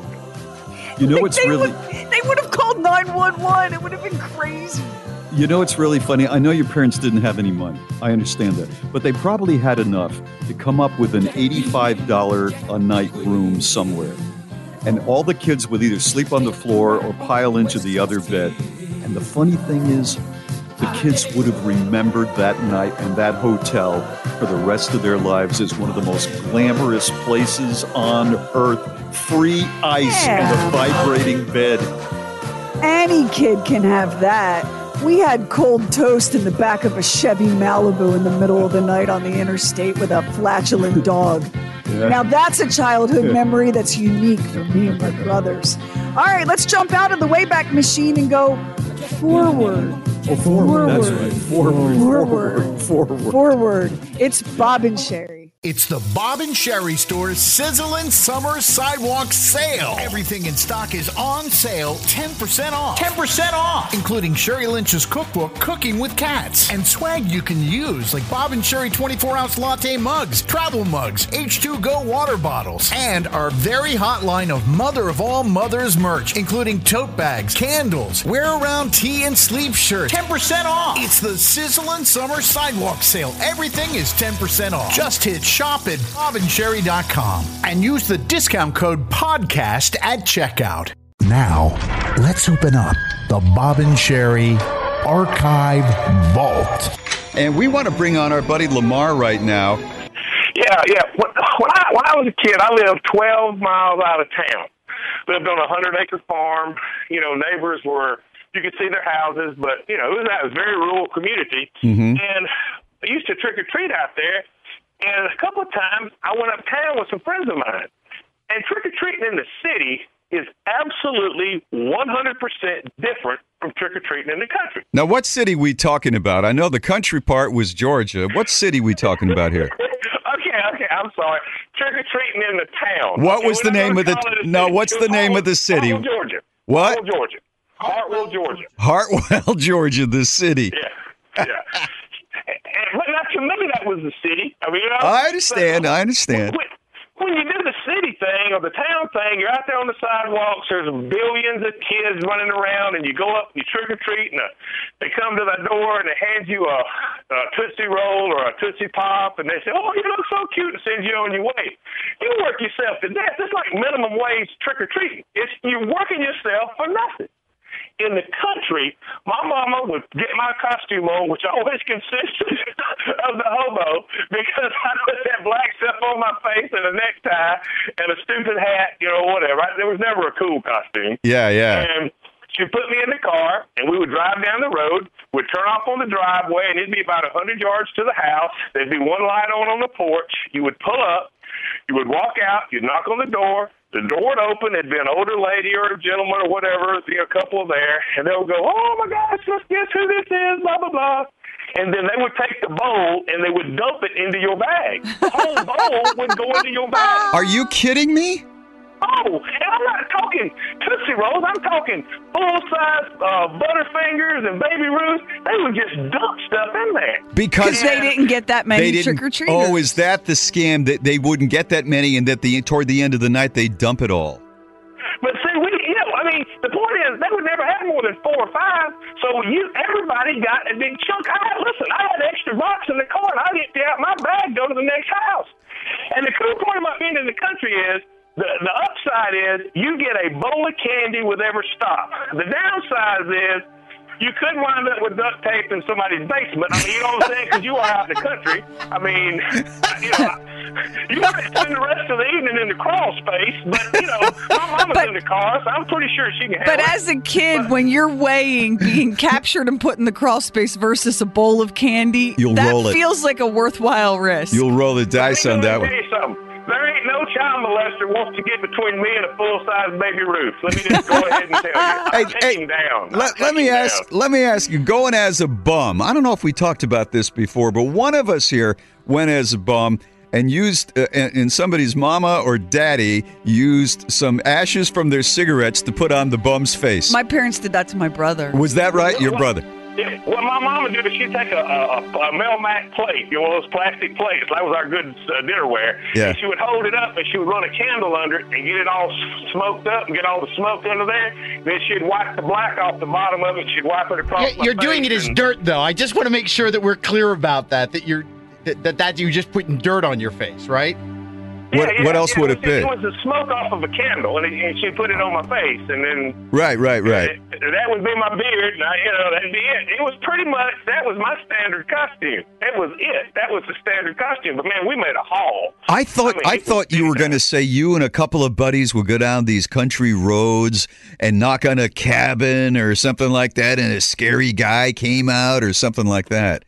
You know what's they really would, they would have called 911. It would have been crazy. You know what's really funny? I know your parents didn't have any money. I understand that. But they probably had enough to come up with an $85 a night room somewhere. And all the kids would either sleep on the floor or pile into the other bed. And the funny thing is, the kids would have remembered that night and that hotel for the rest of their lives as one of the most glamorous places on earth. Free ice and a vibrating bed. Any kid can have that. We had cold toast in the back of a Chevy Malibu in the middle of the night on the interstate with a flatulent dog. Yeah. Now that's a childhood Yeah. memory that's unique for me and my brothers. All right, let's jump out of the Wayback Machine and go forward. Oh, forward. That's right. Forward. Forward. Forward. Forward. It's Bob and Sheri. It's the Bob and Sheri Store's Sizzling Summer Sidewalk Sale. Everything in stock is on sale 10% off. 10% off! Including Sheri Lynch's cookbook, Cooking with Cats, and swag you can use like Bob and Sheri 24 ounce latte mugs, travel mugs, H2Go water bottles, and our very hot line of mother of all mothers merch, including tote bags, candles, wear around tea and sleep shirts. 10% off! It's the Sizzling Summer Sidewalk Sale. Everything is 10% off. Just hit shop at bobandsheri.com and use the discount code podcast at checkout. Now, let's open up the Bob and Sheri Archive Vault. And we want to bring on our buddy Lamar right now. Yeah, yeah. When, when I when I was a kid, I lived 12 miles out of town. Lived on a hundred acre farm. You know, neighbors were you could see their houses, but you know, it was that a very rural community. Mhm. And I used to trick or treat out there. And a couple of times, I went uptown with some friends of mine. And trick or treating in the city is absolutely 100% different from trick or treating in the country. Now, what city we talking about? I know the country part was Georgia. What city we talking about here? okay, okay, I'm sorry. Trick or treating in the town. What Okay, was the name of the? No, what's the name of the city? Hartwell, Georgia. What? Hartwell, Georgia. Hartwell, Georgia. Hartwell, Georgia, the city. Yeah, yeah. And, but not to me, that was the city. I mean, you know, I understand. I understand. When, when you do the city thing or the town thing, you're out there on the sidewalks. There's billions of kids running around, and you go up, you trick or treat, and uh, they come to the door and they hand you a, a tootsie roll or a tootsie pop, and they say, "Oh, you look so cute," and send you on your way. You work yourself to death. It's like minimum wage trick or treating. It's you're working yourself for nothing in the country, my mama would get my costume on, which always consisted of the hobo, because I put that black stuff on my face and a necktie and a stupid hat, you know, whatever. There was never a cool costume. Yeah, yeah. And she put me in the car, and we would drive down the road. We'd turn off on the driveway, and it'd be about a 100 yards to the house. There'd be one light on on the porch. You would pull up. You would walk out. You'd knock on the door. The door would open. It'd be an older lady or a gentleman or whatever, know, a couple there, and they would go, "Oh my gosh, let's guess who this is?" Blah blah blah. And then they would take the bowl and they would dump it into your bag. The whole bowl would go into your bag. Are you kidding me? Oh, and I'm not talking Tootsie Rolls. I'm talking full-size uh, Butterfingers and Baby Ruths. They would just dump stuff in there. Because they didn't get that many trick or treaters. Oh, is that the scam that they wouldn't get that many, and that the toward the end of the night they dump it all? But see, we, you know, I mean, the point is they would never have more than four or five. So you, everybody got a big chunk. I had, listen, I had extra box in the car, and I'd empty out my bag, go to the next house. And the cool part about being in the country is the the upside is you get a bowl of candy with every stop. The downside is. You could wind up with duct tape in somebody's basement. I mean, you know what I'm saying? Because you are out in the country. I mean, you know, you might spend the rest of the evening in the crawl space, but you know, my mama's in the car, so I'm pretty sure she can handle But it. as a kid, when you're weighing being captured and put in the crawl space versus a bowl of candy, You'll that roll it. feels like a worthwhile risk. You'll roll the dice on that Let me one. Child molester wants to get between me and a full size baby Ruth. Let me just go ahead and tell you. Hey, I'm taking down. Let, let me ask. Let me ask you. Going as a bum. I don't know if we talked about this before, but one of us here went as a bum and used, uh, and and somebody's mama or daddy used some ashes from their cigarettes to put on the bum's face. My parents did that to my brother. Was that right? Your brother. Yeah, what my mama did is she'd take a, a, a Melmac plate, you know, one of those plastic plates. That was our good uh, dinnerware. Yeah. And she would hold it up and she would run a candle under it and get it all smoked up and get all the smoke under there. Then she'd wipe the black off the bottom of it. She'd wipe it across Yeah, my you're doing it as dirt, though. I just want to make sure that we're clear about that. That you're that that, that you're just putting dirt on your face, right? What Yeah, what else yeah, would it it be? It was the smoke off of a candle, and, and she'd put it on my face, and then Right, right, right. that would be my beard, and I, you know, that'd be it. It was pretty much that was my standard costume. That was it. That was the standard costume. But man, we made a haul. I thought I, thought you were going to say you and a couple of buddies would go down these country roads and knock on a cabin or something like that, and a scary guy came out or something like that.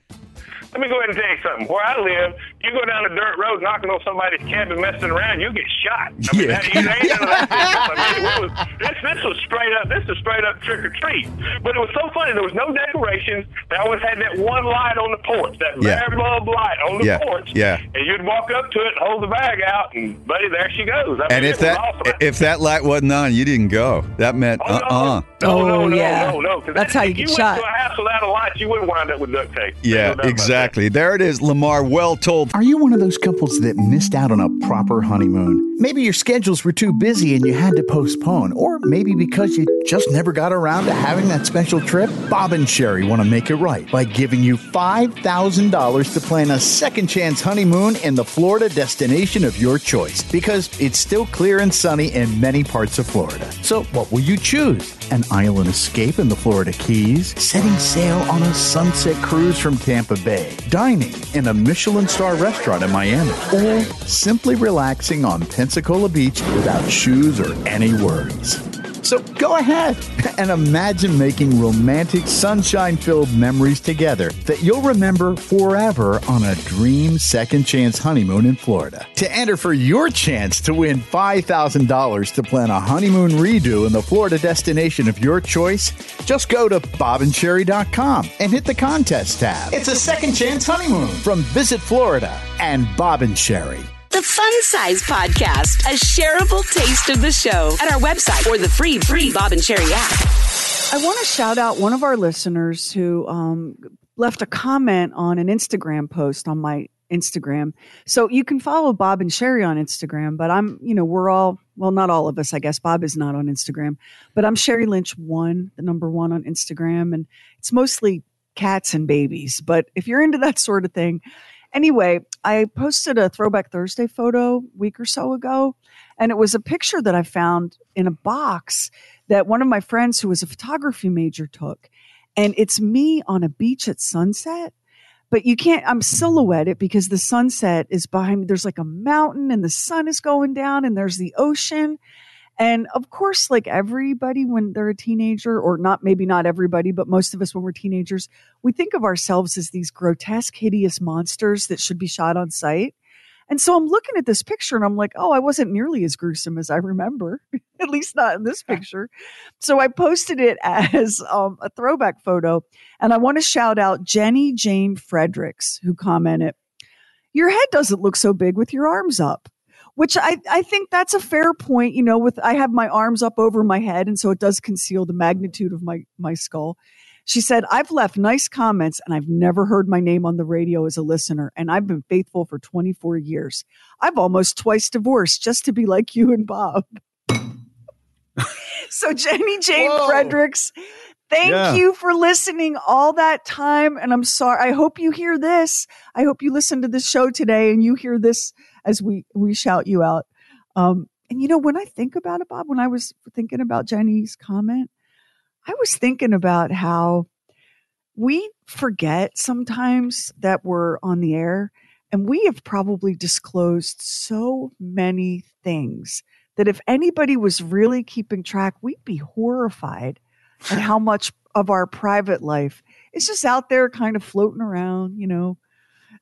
Let me go ahead and tell you something. Where I live, you go down a dirt road knocking on somebody's cabin messing around, you get shot. I mean, Yeah. that, you ain't none of that. I mean, was, this, this was straight up. This was straight up trick or treat. But it was so funny. There was no decorations. They always had that one light on the porch, that Yeah. very bulb light on the Yeah, porch. yeah. And you'd walk up to it and hold the bag out, and buddy, there she goes. I And if that awesome. if that light wasn't on, you didn't go. That meant uh uh No, no, no, yeah. no, no. 'cause That's how you if get you shot. went to a house without a light, you would wind up with duct tape. Yeah, No doubt about that. exactly. There it is, Lamar. Well told. Are you one of those couples that missed out on a proper honeymoon? Maybe your schedules were too busy and you had to postpone, or maybe because you just never got around to having that special trip. Bob and Sherry want to make it right by giving you $5,000 to plan a second chance honeymoon in the Florida destination of your choice because it's still clear and sunny in many parts of Florida. So, what will you choose? An island escape in the Florida Keys, setting sail on a sunset cruise from Tampa Bay, dining in a Michelin star restaurant in Miami, or simply relaxing on Pensacola Beach without shoes or any worries. So go ahead and imagine making romantic, sunshine filled memories together that you'll remember forever on a dream second chance honeymoon in Florida. To enter for your chance to win $5,000 to plan a honeymoon redo in the Florida destination of your choice, just go to bobandsheri.com and hit the contest tab. It's a second chance honeymoon from Visit Florida and Bob and Sheri. The Fun Size Podcast, a shareable taste of the show at our website or the free, free Bob and Sheri app. I want to shout out one of our listeners who um, left a comment on an Instagram post on my Instagram. So you can follow Bob and Sheri on Instagram, but I'm, you know, we're all, well, not all of us, I guess. Bob is not on Instagram, but I'm Sheri Lynch one, the number one on Instagram. And it's mostly cats and babies. But if you're into that sort of thing, anyway, I posted a Throwback Thursday photo a week or so ago, and it was a picture that I found in a box that one of my friends who was a photography major took. And it's me on a beach at sunset. But you can't, I'm silhouetted because the sunset is behind me. There's like a mountain and the sun is going down and there's the ocean. And of course, like everybody when they're a teenager, or not, maybe not everybody, but most of us when we're teenagers, we think of ourselves as these grotesque, hideous monsters that should be shot on sight. And so I'm looking at this picture and I'm like, oh, I wasn't nearly as gruesome as I remember, at least not in this picture. So I posted it as um, a throwback photo. And I want to shout out Jenny Jane Fredericks, who commented, Your head doesn't look so big with your arms up which I, I think that's a fair point. You know, with I have my arms up over my head, and so it does conceal the magnitude of my my skull. She said, I've left nice comments and I've never heard my name on the radio as a listener, and I've been faithful for 24 years. I've almost twice divorced just to be like you and Bob. so, Jenny Jane Whoa. Fredericks, thank Yeah. you for listening all that time. And I'm sorry. I hope you hear this. I hope you listen to this show today and you hear this as we we shout you out. Um, and you know, when I think about it, Bob, when I was thinking about Jenny's comment, I was thinking about how we forget sometimes that we're on the air and we have probably disclosed so many things that if anybody was really keeping track, we'd be horrified at how much of our private life is just out there kind of floating around, you know,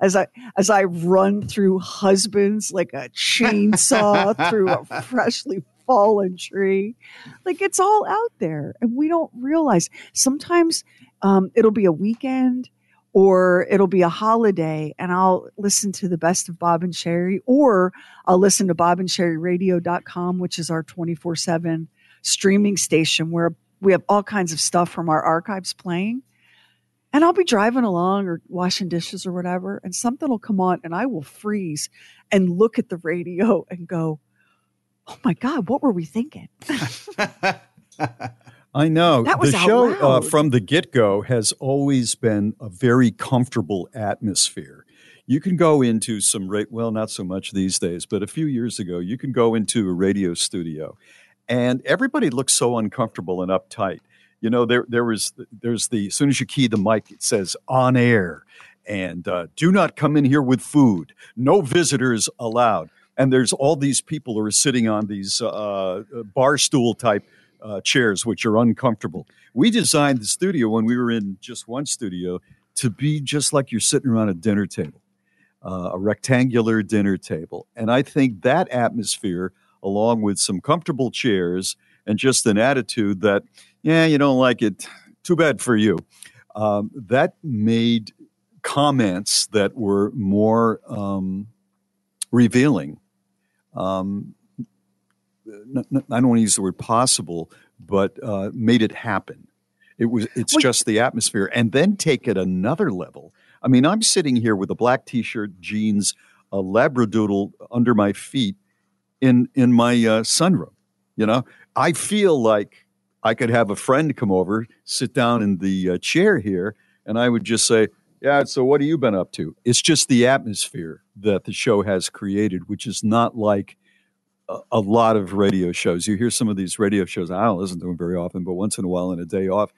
as I as I run through husbands like a chainsaw through a freshly fallen tree. Like it's all out there and we don't realize. Sometimes um, it'll be a weekend or it'll be a holiday and I'll listen to the best of Bob and Sheri or I'll listen to bob and bobandsheriradio.com, which is our 24 7 streaming station where we have all kinds of stuff from our archives playing. And I'll be driving along or washing dishes or whatever, and something will come on, and I will freeze and look at the radio and go, "Oh my god, what were we thinking?" I know. That was the show uh, from the get go has always been a very comfortable atmosphere. You can go into some, ra- well, not so much these days, but a few years ago, you can go into a radio studio and everybody looks so uncomfortable and uptight. You know, there, there was, there's the, as soon as you key the mic, it says on air and uh, do not come in here with food, no visitors allowed. And there's all these people who are sitting on these uh, bar stool type uh, chairs, which are uncomfortable. We designed the studio when we were in just one studio to be just like you're sitting around a dinner table, uh, a rectangular dinner table. And I think that atmosphere, along with some comfortable chairs and just an attitude that, yeah, you don't like it, too bad for you, um, that made comments that were more um, revealing. Um, n- n- I don't want to use the word possible, but uh, made it happen. It was it's just the atmosphere, and then take it another level. I mean, I'm sitting here with a black T-shirt, jeans, a labradoodle under my feet in in my uh, sunroom. You know, I feel like I could have a friend come over, sit down in the uh, chair here, and I would just say, "Yeah, so what have you been up to?" It's just the atmosphere that the show has created, which is not like a, a lot of radio shows. You hear some of these radio shows. I don't listen to them very often, but once in a while, on a day off,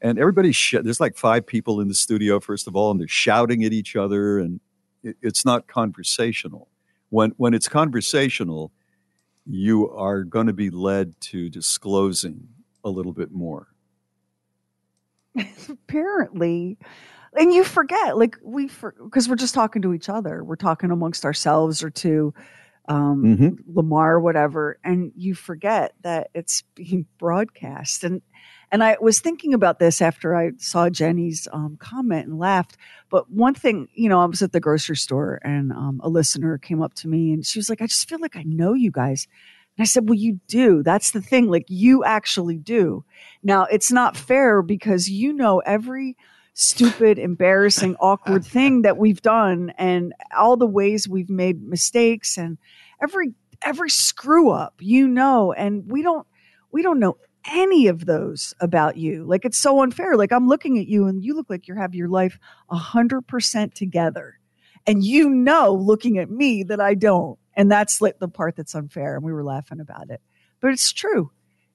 and everybody's sh- there's like five people in the studio first of all, and they're shouting at each other, and it, it's not conversational. When when it's conversational, you are going to be led to disclosing a little bit more. apparently. And you forget like we because we're just talking to each other. We're talking amongst ourselves or to um Mhm. lamar whatever. And you forget that it's being broadcast. And and i was thinking about this after i saw jenny's um, comment and laughed. But one thing you know i was at the grocery store and um, a listener came up to me and she was like i just feel like i know you guys and I said, Well, you do. That's the thing. Like, you actually do. Now, it's not fair because you know every stupid, embarrassing, awkward thing that we've done and all the ways we've made mistakes and every every screw up you know and we don't we don't know any of those about you like it's so unfair like i'm looking at you and you look like you have your life 100% together and you know looking at me that i don't and that's like the part that's unfair and we were laughing about it but it's true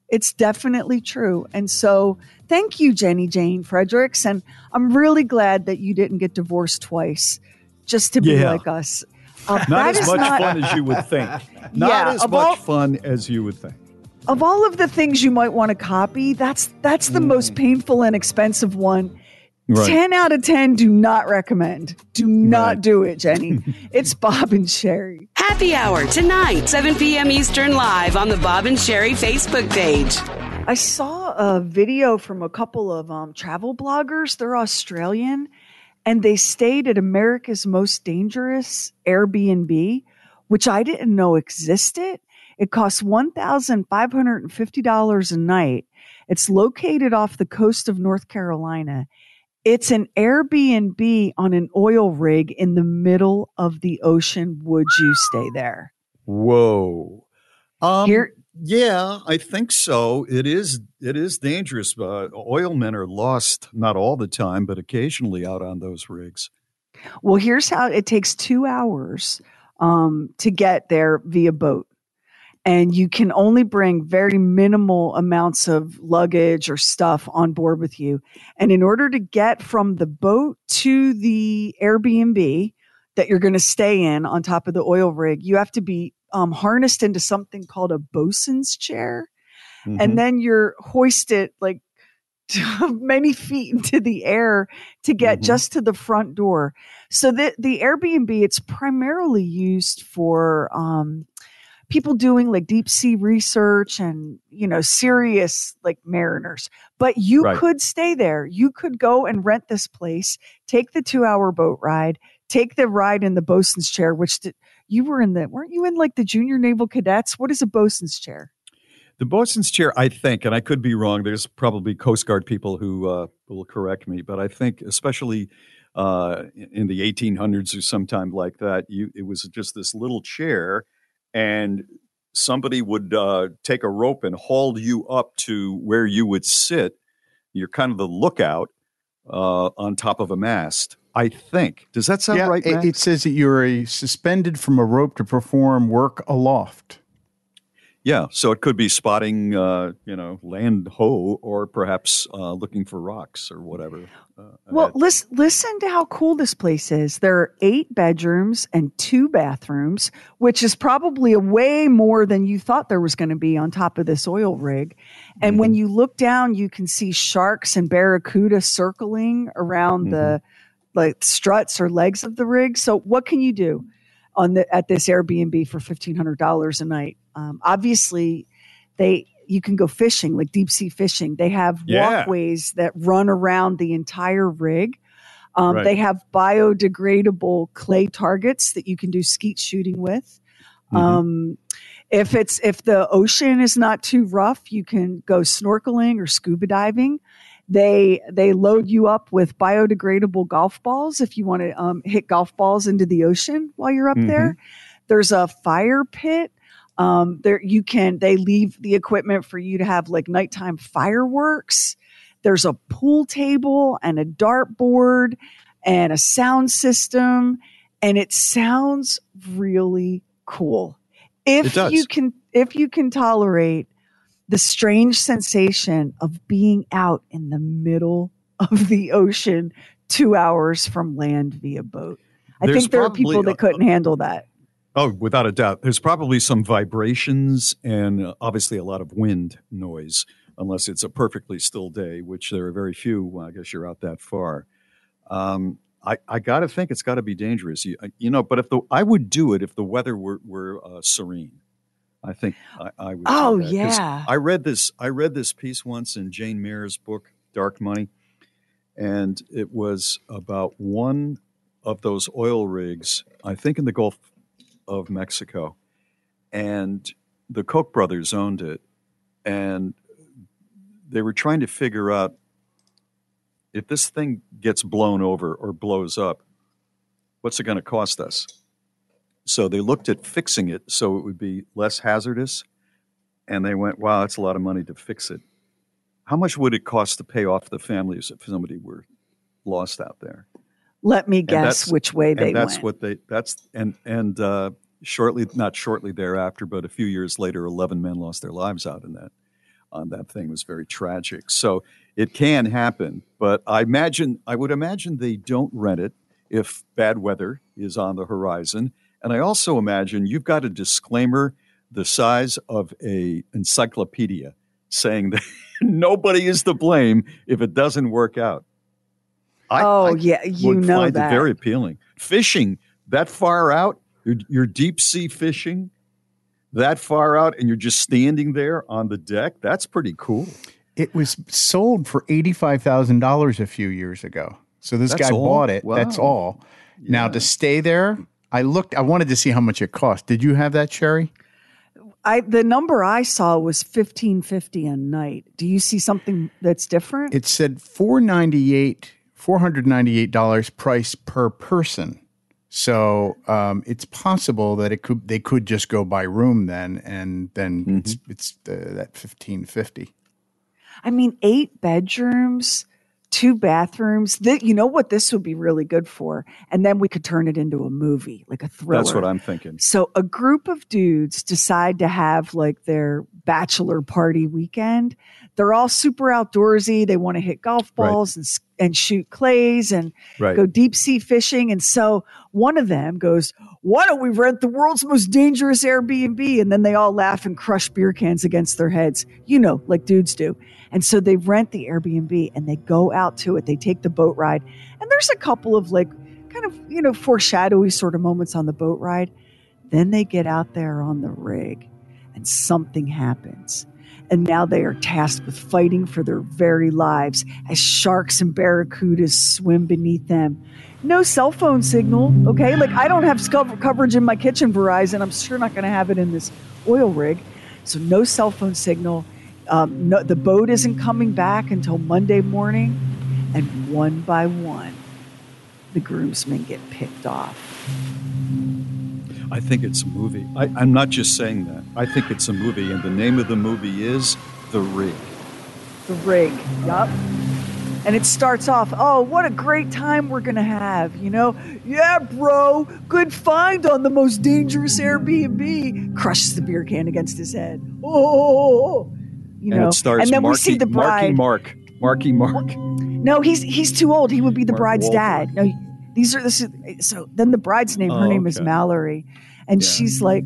it's definitely true and so thank you jenny jane fredericks and i'm really glad that you didn't get divorced twice just to be Yeah. like us Uh, Not as much not- fun as you would think. Not Yeah, as much all- fun as you would think. of all of the things you might want to copy, that's that's the most painful and expensive one. Mm. Right. 10 out of 10 do not recommend. Do not do it, Jenny. it's Bob and Sheri. Happy Hour tonight, 7 p.m. Eastern, live on the Bob and Sheri Facebook page. I saw a video from a couple of um, travel bloggers. They're Australian and they stayed at America's most dangerous Airbnb, which I didn't know existed. It costs $1,550 a night. It's located off the coast of North Carolina. It's an Airbnb on an oil rig in the middle of the ocean. Would you stay there? Whoa. Um, Here- yeah, I think so. It is. It is dangerous. Uh, oil men are lost not all the time, but occasionally out on those rigs. Well, here's how it takes two hours um, to get there via boat. And you can only bring very minimal amounts of luggage or stuff on board with you. And in order to get from the boat to the Airbnb that you're going to stay in on top of the oil rig, you have to be um, harnessed into something called a bosun's chair. Mm-hmm. And then you're hoisted like many feet into the air to get just to the front door. So the the Airbnb it's primarily used for um, people doing like deep sea research and you know serious like mariners. But you Right. could stay there. You could go and rent this place, take the two hour boat ride, take the ride in the bosun's chair, which did, you were in the weren't you in like the junior naval cadets? What is a bosun's chair? The bosun's chair, I think, and I could be wrong. There's probably Coast Guard people who uh, will correct me, but I think, especially uh, in the 1800s or sometime like that, you it was just this little chair, and somebody would uh, take a rope and haul you up to where you would sit. You're kind of the lookout uh, on top of a mast. I think. Does that sound yeah, right? it, it says that you're a suspended from a rope to perform work aloft. Yeah, so it could be spotting, uh, you know, land ho, or perhaps uh, looking for rocks or whatever. Uh, Well, listen, listen to how cool this place is. There are eight bedrooms and two bathrooms, which is probably a way more than you thought there was going to be on top of this oil rig. And when you look down, you can see sharks and barracuda circling around the like struts or legs of the rig. So, what can you do on the at this Airbnb for fifteen hundred dollars a night? Um, obviously, they you can go fishing, like deep sea fishing. They have Yeah. walkways that run around the entire rig. Um, Right. They have biodegradable clay targets that you can do skeet shooting with. Um, if it's if the ocean is not too rough, you can go snorkeling or scuba diving. They they load you up with biodegradable golf balls if you want to um, hit golf balls into the ocean while you're up there. There's a fire pit. Um, there you can they leave the equipment for you to have like nighttime fireworks. There's a pool table and a dartboard and a sound system, and it sounds really cool. If you can if you can tolerate the strange sensation of being out in the middle of the ocean two hours from land via boat. I There's think there are people that couldn't handle that. Oh, without a doubt. There's probably some vibrations and uh, obviously a lot of wind noise, unless it's a perfectly still day, which there are very few. Well, I guess you're out that far. Um, I, I got to think it's got to be dangerous. You, you know, but if the I would do it if the weather were were uh, serene. I think I, I would. Oh, yeah. I read this. I read this piece once in Jane Mayer's book Dark Money, and it was about one of those oil rigs. I think in the Gulf of Mexico, and the Koch brothers owned it, and they were trying to figure out if this thing gets blown over or blows up, what's it going to cost us? So they looked at fixing it so it would be less hazardous, and they went, "Wow, that's a lot of money to fix it. How much would it cost to pay off the families if somebody were lost out there?" Let me guess which way they that's went. what they that's and and uh, shortly not shortly thereafter but a few years later 11 men lost their lives out in that on that thing. It was very tragic. So it can happen but i imagine i would imagine they don't rent it if bad weather is on the horizon. And i also imagine you've got a disclaimer the size of a encyclopedia saying that nobody is to blame if it doesn't work out I, oh I yeah, you know find that. it very appealing. Fishing that far out, you're, you're deep sea fishing that far out, and you're just standing there on the deck. That's pretty cool. It was sold for eighty five thousand dollars a few years ago. So this that's guy all? bought it. Wow. That's all. Yeah. Now to stay there, I looked. I wanted to see how much it cost. Did you have that, Sheri? I the number I saw was fifteen fifty a night. Do you see something that's different? It said four ninety eight $498 price per person. So um, it's possible that it could they could just go by room then, and then mm-hmm. it's, it's uh, that fifteen fifty. I mean, eight bedrooms, two bathrooms. That you know what this would be really good for, and then we could turn it into a movie, like a thriller. That's what I'm thinking. So a group of dudes decide to have like their bachelor party weekend, they're all super outdoorsy. They want to hit golf Right. balls and and shoot clays and Right. go deep sea fishing. And so one of them goes, "Why don't we rent the world's most dangerous Airbnb?" And then they all laugh and crush beer cans against their heads, you know, like dudes do. And so they rent the Airbnb and they go out to it. They take the boat ride, and there's a couple of like kind of you know foreshadowy sort of moments on the boat ride. Then they get out there on the rig and something happens. And now they are tasked with fighting for their very lives as sharks and barracudas swim beneath them. No cell phone signal, okay? Like I don't have coverage in my kitchen Verizon. I'm sure not going to have it in this oil rig. So no cell phone signal. Um, no, the boat isn't coming back until Monday morning, and one by one, the groomsmen get picked off. I think it's a movie. I, I'm not just saying that. I think it's a movie, and the name of the movie is The Rig. The rig, yup. And it starts off, oh, what a great time we're going to have. You know, yeah, bro, good find on the most dangerous Airbnb. Crushes the beer can against his head. Oh, oh, oh, oh you and know. and then Marky, we see the Marky. Mark. Marky Mark. No, he's he's too old. He would be the Mark bride's Wahlberg. dad. No, these are this is so then the bride's name, her Oh, name is. Mallory. And she's like,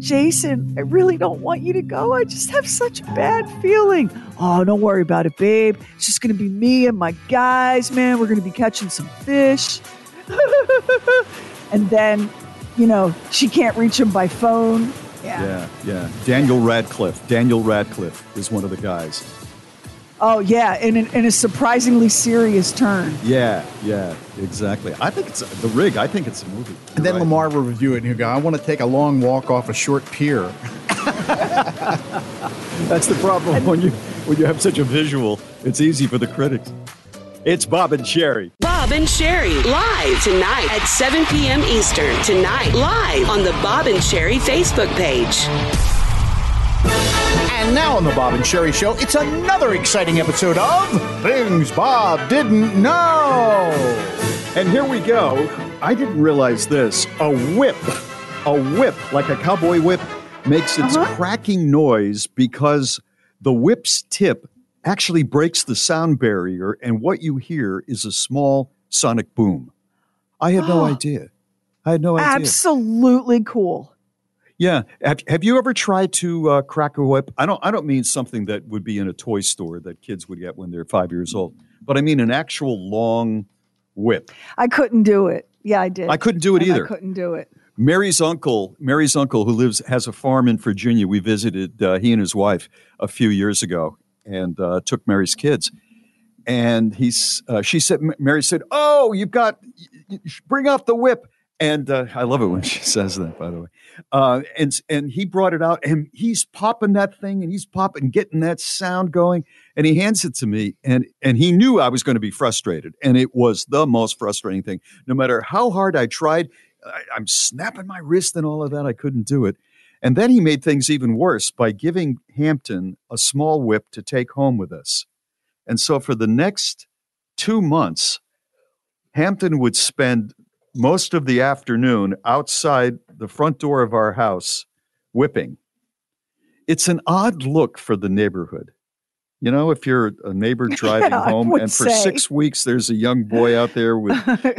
Jason, I really don't want you to go. I just have such a bad feeling. Oh, don't worry about it, babe. It's just gonna be me and my guys, man. We're gonna be catching some fish. and then, you know, she can't reach him by phone. Yeah. Yeah, yeah. Daniel Radcliffe. Daniel Radcliffe is one of the guys. Oh yeah, in, an, in a surprisingly serious turn. Yeah, yeah, exactly. I think it's the rig. I think it's a movie. And then Lamar will review it and he'll go, I want to take a long walk off a short pier. That's the problem when you when you have such a visual. It's easy for the critics. It's Bob and Sheri. Bob and Sheri live tonight at 7 p.m. Eastern. Tonight, live on the Bob and Sheri Facebook page. And now on the Bob and Sheri Show, it's another exciting episode of Things Bob Didn't Know. And here we go. I didn't realize this. A whip, a whip, like a cowboy whip, makes its uh-huh. cracking noise because the whip's tip actually breaks the sound barrier, and what you hear is a small sonic boom. I had no oh. idea. I had no idea. Absolutely cool. Yeah. Have, have you ever tried to uh, crack a whip? I don't. I don't mean something that would be in a toy store that kids would get when they're five years old, but I mean an actual long whip. I couldn't do it. Yeah, I did. I couldn't do it And either. I couldn't do it. Mary's uncle, Mary's uncle, who lives has a farm in Virginia. We visited uh, he and his wife a few years ago, and uh, took Mary's kids. And he's, uh, she said, Mary said, "Oh, you've got, bring out the whip." And uh, I love it when she says that, by the way. Uh, and and he brought it out, and he's popping that thing, and he's popping, getting that sound going, and he hands it to me, and and he knew I was going to be frustrated, and it was the most frustrating thing. No matter how hard I tried, I, I'm snapping my wrist and all of that, I couldn't do it. And then he made things even worse by giving Hampton a small whip to take home with us. And so for the next two months, Hampton would spend most of the afternoon outside the front door of our house whipping. It's an odd look for the neighborhood. You know, if you're a neighbor driving Yeah, home and for say. six weeks there's a young boy out there with,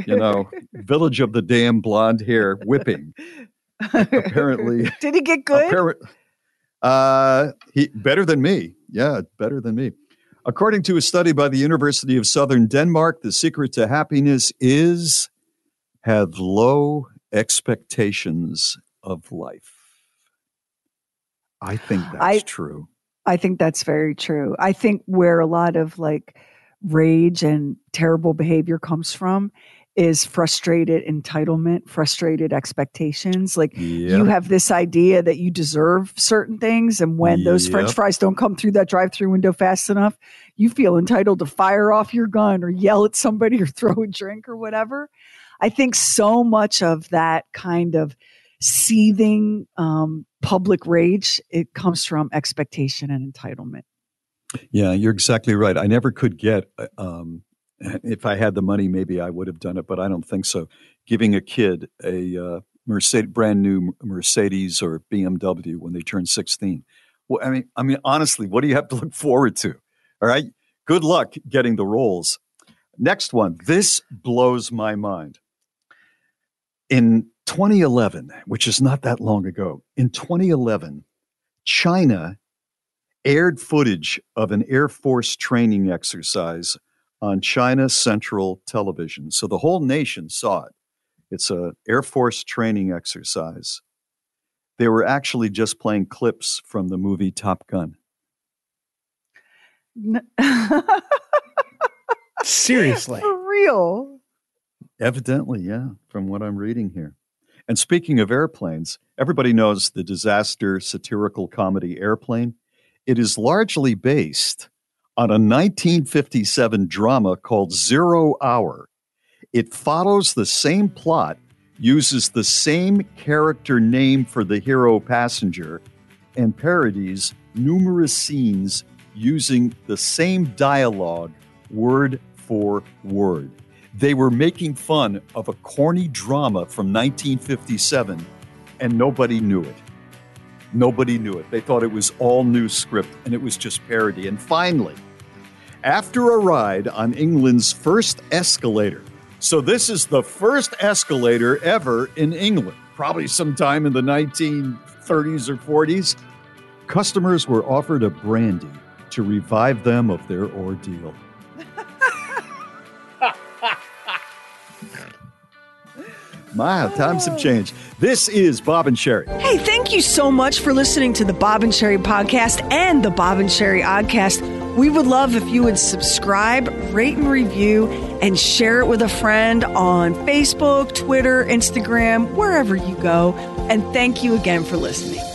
you know, village of the damn blonde hair whipping. Apparently, Did he get good? Apparent, uh, he better than me. Yeah, better than me. According to a study by the University of Southern Denmark, the secret to happiness is have low expectations of life. I think that's I- true. I think that's very true. I think where a lot of like rage and terrible behavior comes from is frustrated entitlement, frustrated expectations. Like you have this idea that you deserve certain things. And when those french fries don't come through that drive through window fast enough, you feel entitled to fire off your gun or yell at somebody or throw a drink or whatever. I think so much of that kind of seething um, public rage, it comes from expectation and entitlement. Yeah, you're exactly right. I never could get, uh, um, if I had the money, maybe I would have done it, but I don't think so. Giving a kid a uh, Mercedes, brand new Mercedes or BMW when they turn 16. Well, I mean, I mean, honestly, what do you have to look forward to? All right. Good luck getting the roles. Next one. This blows my mind. In 2011, which is not that long ago, in 2011, China aired footage of an Air Force training exercise on China Central Television. So the whole nation saw it. It's a Air Force training exercise. They were actually just playing clips from the movie Top Gun. Seriously. For real. Evidently, yeah, from what I'm reading here. And speaking of airplanes, everybody knows the disaster satirical comedy Airplane. It is largely based on a 1957 drama called Zero Hour. It follows the same plot, uses the same character name for the hero passenger, and parodies numerous scenes using the same dialogue word for word. They were making fun of a corny drama from 1957, and nobody knew it. Nobody knew it. They thought it was all new script, and it was just parody. And finally, after a ride on England's first escalator, so this is the first escalator ever in England, probably sometime in the 1930s or 40s, customers were offered a brandy to revive them of their ordeal. My, times have changed. This is Bob and Sheri. Hey, thank you so much for listening to the Bob and Sheri podcast and the Bob and Sheri Oddcast. We would love if you would subscribe, rate and review, and share it with a friend on Facebook, Twitter, Instagram, wherever you go. And thank you again for listening.